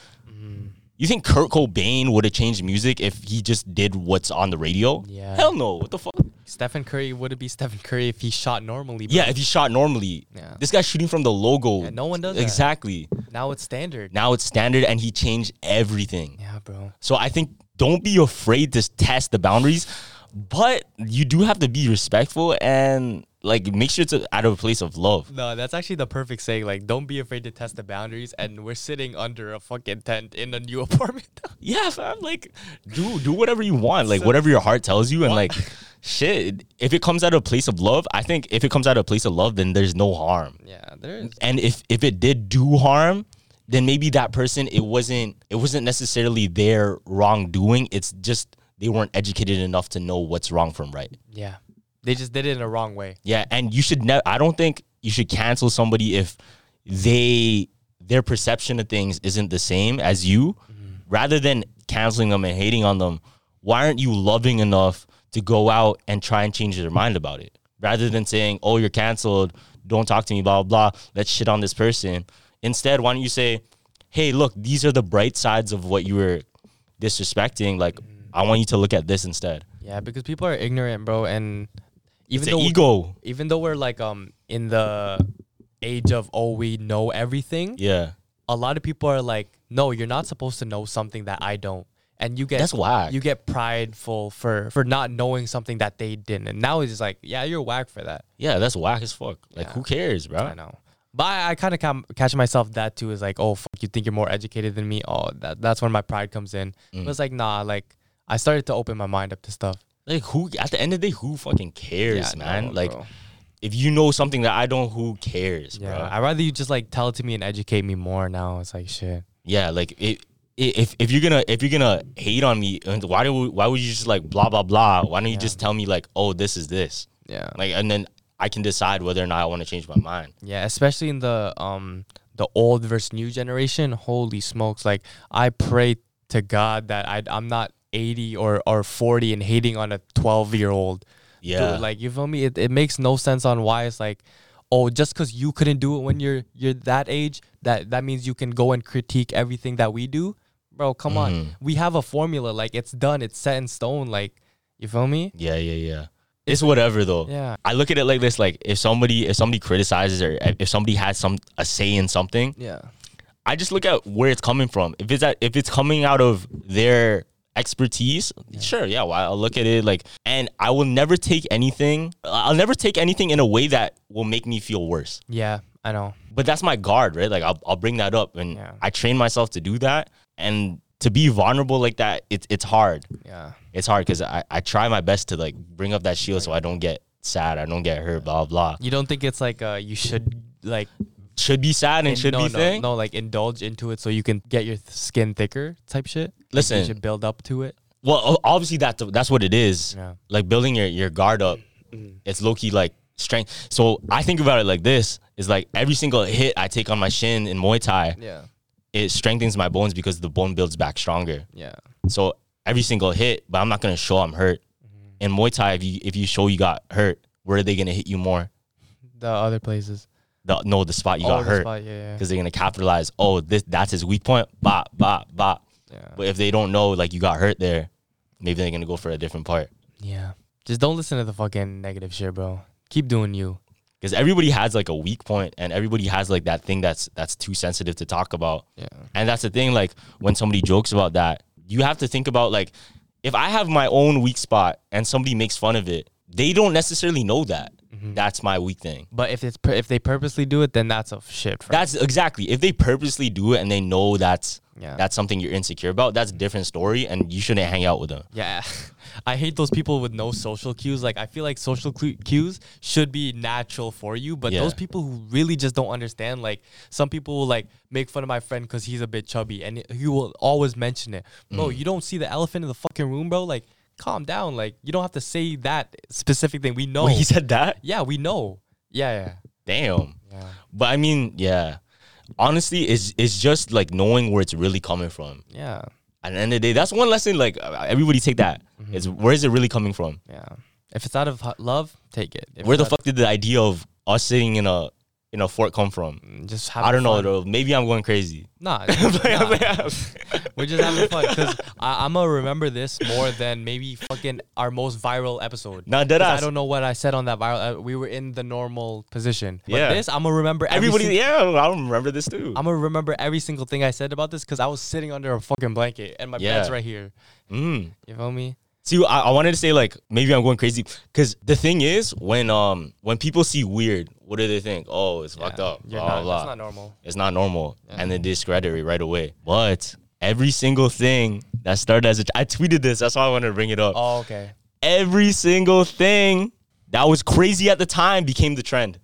you think kurt cobain would have changed music if he just did what's on the radio Yeah. hell no what the fuck Stephen Curry wouldn't be Stephen Curry if he shot normally. bro. yeah if he shot normally Yeah. this guy's shooting from the logo Yeah, no one does that. exactly now it's standard. now it's standard and he changed everything Yeah, bro. So I think don't be afraid to test the boundaries, but you do have to be respectful and like make sure it's out of a place of love. No, that's actually the perfect saying. Like, don't be afraid to test the boundaries. And we're sitting under a fucking tent in a new apartment. Yeah, fam, like do do whatever you want, like whatever your heart tells you, and like shit. If it comes out of a place of love, I think if it comes out of a place of love, then there's no harm. yeah, there is. And if if it did do harm, then maybe that person it wasn't it wasn't necessarily their wrongdoing. It's just they weren't educated enough to know what's wrong from right. Yeah, they just did it in a wrong way. Yeah, and you should never. I don't think you should cancel somebody if they their perception of things isn't the same as you. Mm-hmm. Rather than canceling them and hating on them, why aren't you loving enough to go out and try and change their mind about it? Rather than saying, "Oh, you're canceled. Don't talk to me." Blah blah. blah let's shit on this person. Instead, why don't you say, "Hey, look, these are the bright sides of what you were disrespecting. Like, mm. I want you to look at this instead." Yeah, because people are ignorant, bro, and even It's though ego. even though we're like um in the age of oh we know everything, Yeah. a lot of people are like, no, you're not supposed to know something that I don't, and you get That's whack. You get prideful for for not knowing something that they didn't, and now it's just like, yeah, you're whack for that. Yeah, that's whack as fuck. Like, Yeah. who cares, bro? I know. But I, I kind of catch myself that too is like, oh, fuck, you think you're more educated than me? Oh, that, that's when my pride comes in. Mm. But it's like, nah, like I started to open my mind up to stuff. Like, who? At the end of the day, who fucking cares, Yeah, man? no, like, bro. if you know something that I don't, who cares, Yeah, bro? I'd rather you just like tell it to me and educate me more now. It's like, shit. yeah, like it, if if you're gonna if you're gonna hate on me, and why do why would you just like blah blah blah? Why don't you Yeah. just tell me like, oh, this is this, Yeah. like, and then I can decide whether or not I want to change my mind. Yeah, especially in the um the old versus new generation. Holy smokes! Like I pray to God that I I'm not 80 or or 40 and hating on a 12 year old. Yeah, Dude, like you feel me? It, it makes no sense on why it's like, oh, just because you couldn't do it when you're you're that age, that that means you can go and critique everything that we do, bro. Come Mhm. on, we have a formula. Like it's done. It's set in stone. Like you feel me? yeah, yeah, yeah. It's whatever though. Yeah. I look at it like this: like if somebody if somebody criticizes or if somebody has some a say in something, Yeah. I just look at where it's coming from. If it's at, if it's coming out of their expertise, sure, yeah, well, I'll look at it like, and I will never take anything. I'll never take anything in a way that will make me feel worse. Yeah. I know. But that's my guard, right? Like I'll, I'll bring that up, and Yeah. I train myself to do that. And to be vulnerable like that, it's it's hard. Yeah. It's hard because I, I try my best to like bring up that shield so I don't get sad, I don't get hurt, blah blah. You don't think it's like uh you should like Should be sad and in- should no, be no, thing. no like indulge into it so you can get your th- skin thicker type shit. Like, Listen. you should build up to it. Well, obviously that's that's what it is. Yeah. Like building your your guard up. It's low key like strength. So I think about it like this: is like every single hit I take on my shin in Muay Thai, Yeah. it strengthens my bones because the bone builds back stronger. Yeah. So every single hit, but I'm not gonna show I'm hurt. Mm-hmm. In Muay Thai, if you if you show you got hurt, where are they gonna hit you more? The other places. the no the spot you Oh, got the hurt spot, yeah, yeah. because they're gonna capitalize. Oh, this that's his weak point. Bop bop bop. Yeah. But if they don't know like you got hurt there, maybe they're gonna go for a different part. Yeah. Just don't listen to the fucking negative shit, bro. Keep doing you. Because everybody has like a weak point, and everybody has like that thing that's that's too sensitive to talk about. Yeah. And that's the thing. Like when somebody jokes about that, you have to think about like if I have my own weak spot and somebody makes fun of it, they don't necessarily know that Mm-hmm. that's my weak thing. But if it's pur- if they purposely do it, then that's a shit. That's exactly if they purposely do it and they know that's Yeah. that's something you're insecure about. That's a different story, and you shouldn't hang out with them. Yeah, I hate those people with no social cues. Like I feel like social cu- cues should be natural for you, but Yeah. those people who really just don't understand. Like some people will like make fun of my friend because he's a bit chubby, and he will always mention it. Bro, Mm. you don't see the elephant in the fucking room, bro. Like calm down. Like you don't have to say that specific thing. We know. Wait, he said that. yeah, we know. Yeah, yeah, Damn. yeah. But I mean, yeah. Honestly, it's it's just like knowing where it's really coming from. Yeah, At the end of the day, that's one lesson. Like uh, everybody take that. Mm-hmm. Is where is it really coming from? yeah. If it's out of love, take it. If Where the fuck did the idea of us sitting in a in a fort come from? Just have I don't know fun. though. Maybe I'm going crazy. Nah, nah. we're just having fun because I'm gonna remember this more than maybe fucking our most viral episode. Nah, dead I don't know what I said on that viral. Uh, we were in the normal position. But Yeah. this I'm gonna remember. Every Everybody, sing- yeah, I don't remember this too. I'm gonna remember every single thing I said about this because I was sitting under a fucking blanket and my Yeah. bed's right here. Mm. You feel me? See, I, I wanted to say like maybe I'm going crazy because the thing is when um when people see weird, what do they think? Oh, it's fucked up. You're blah, not, blah. That's not normal. It's not normal, and they discredit it right away. But every single thing that started as a, I tweeted this. That's why I wanted to bring it up. Oh, okay. Every single thing that was crazy at the time became the trend.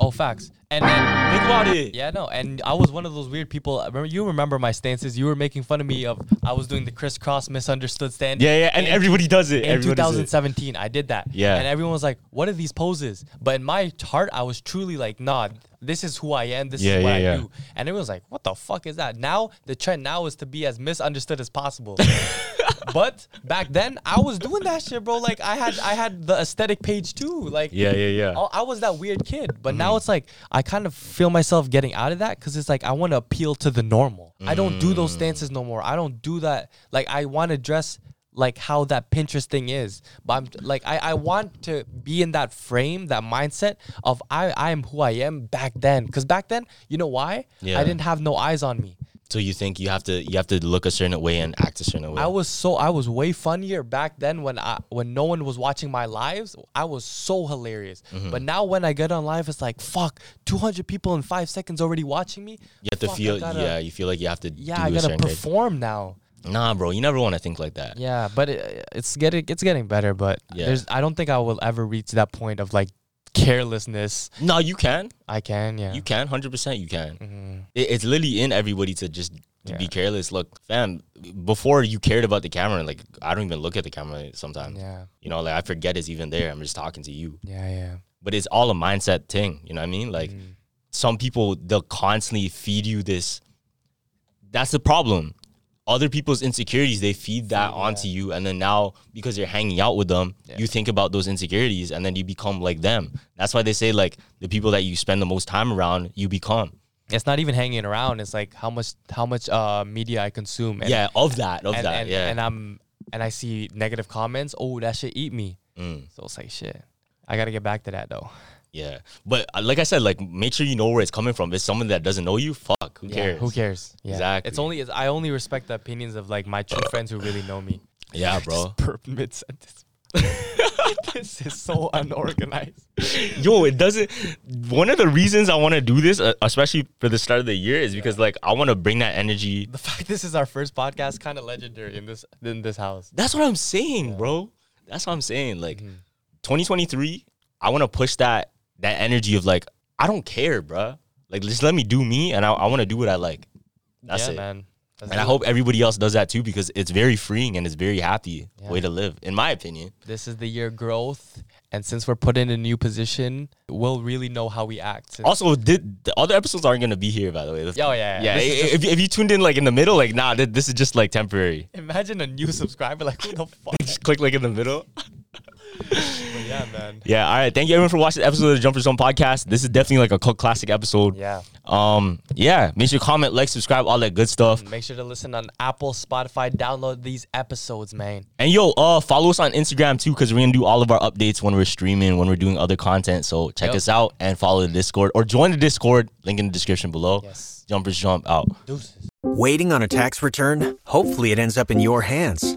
Oh, facts. And then Think about it. Yeah, no, and I was one of those weird people. I Remember, you remember my stances. You were making fun of me of I was doing the crisscross misunderstood stand. Yeah, yeah, and in- everybody does it. in Everybody does it. 2017. I did that. Yeah. and everyone was like, "What are these poses?" But in my heart, I was truly like, "Nah, this is who I am. This Yeah, is what yeah, I yeah. do." And it was like, "What the fuck is that?" Now the trend now is to be as misunderstood as possible. but back then, I was doing that shit, bro. Like I had I had the aesthetic page too. Like Yeah, yeah, yeah. I I was that weird kid, but now it's like I kind of feel myself getting out of that because it's like I want to appeal to the normal. I don't do Mm. those stances no more. I don't do that. Like I want to dress like how that Pinterest thing is, but I'm like I, I want to be in that frame, that mindset of I I am who I am back then. Because back then, you know why? Yeah. I didn't have no eyes on me. So you think you have to you have to look a certain way and act a certain way? I was so I was way funnier back then when I when no one was watching my lives. I was so hilarious. Mm-hmm. But now when I get on live, it's like fuck, two hundred people in five seconds already watching me. you have to Fuck, I feel gotta- yeah. You feel like you have to yeah, do I gotta perform now. Nah, bro, you never want to think like that. Yeah, but it, it's getting it's getting better. But Yeah. there's I don't think I will ever reach that point of like carelessness. No, you can. I can, yeah. You can, hundred percent. You can. Mm-hmm. It, it's literally in everybody to just to be careless. Look, fam. Before you cared about the camera, like I don't even look at the camera sometimes. Yeah, You know, like I forget it's even there. I'm just talking to you. yeah, yeah. But it's all a mindset thing. You know what I mean? Like Mm. some people, they'll constantly feed you this. That's the problem. Other people's insecurities, they feed that onto you, and then now because you're hanging out with them, you think about those insecurities, and then you become like them. That's why they say like the people that you spend the most time around, you become. It's not even hanging around. It's like how much how much uh media I consume. And, yeah, of that, of and, that. and, yeah. and I'm and I see negative comments. Oh, that should eat me. Mm. So it's like shit. I gotta get back to that though. Yeah, but uh, like I said, like make sure you know where it's coming from. If it's someone that doesn't know you, fuck, who Yeah, cares? who cares? Yeah. Exactly. It's only it's, I only respect the opinions of like my true friends who really know me. Yeah, bro. Burp mid sentence. this is so unorganized. Yo, it doesn't. One of the reasons I want to do this, uh, especially for the start of the year, is because like I want to bring that energy. The fact this is our first podcast kind of legendary in this in this house. That's what I'm saying, bro. That's what I'm saying. Like, 2023, I want to push that that energy of like I don't care, bro. Like, just let me do me, and I, I want to do what I like. That's yeah, it. man. Let's And I hope everybody else does that too because it's very freeing and it's very happy Yeah. way to live, in my opinion. this is the year growth, and since we're put in a new position, we'll really know how we act. Also, did the other episodes aren't gonna be here, by the way. Oh, yeah, yeah. yeah. If, if you tuned in like in the middle, like nah, this is just like temporary. Imagine a new subscriber like who the fuck? Just click like in the middle. But yeah, man. Yeah. All right. Thank you everyone for watching the episode of the Jumper Zone podcast. This is definitely like a cult classic episode. Yeah. Um. Yeah. Make sure you comment, like, subscribe, all that good stuff. Make sure to listen on Apple, Spotify. Download these episodes, man. And yo, uh, follow us on Instagram too, because we're gonna do all of our updates when we're streaming, when we're doing other content. So check Yep. us out and follow the Discord or join the Discord. Link in the description below. Yes. Jumpers jump out. Deuces. Waiting on a tax return? Hopefully, it ends up in your hands.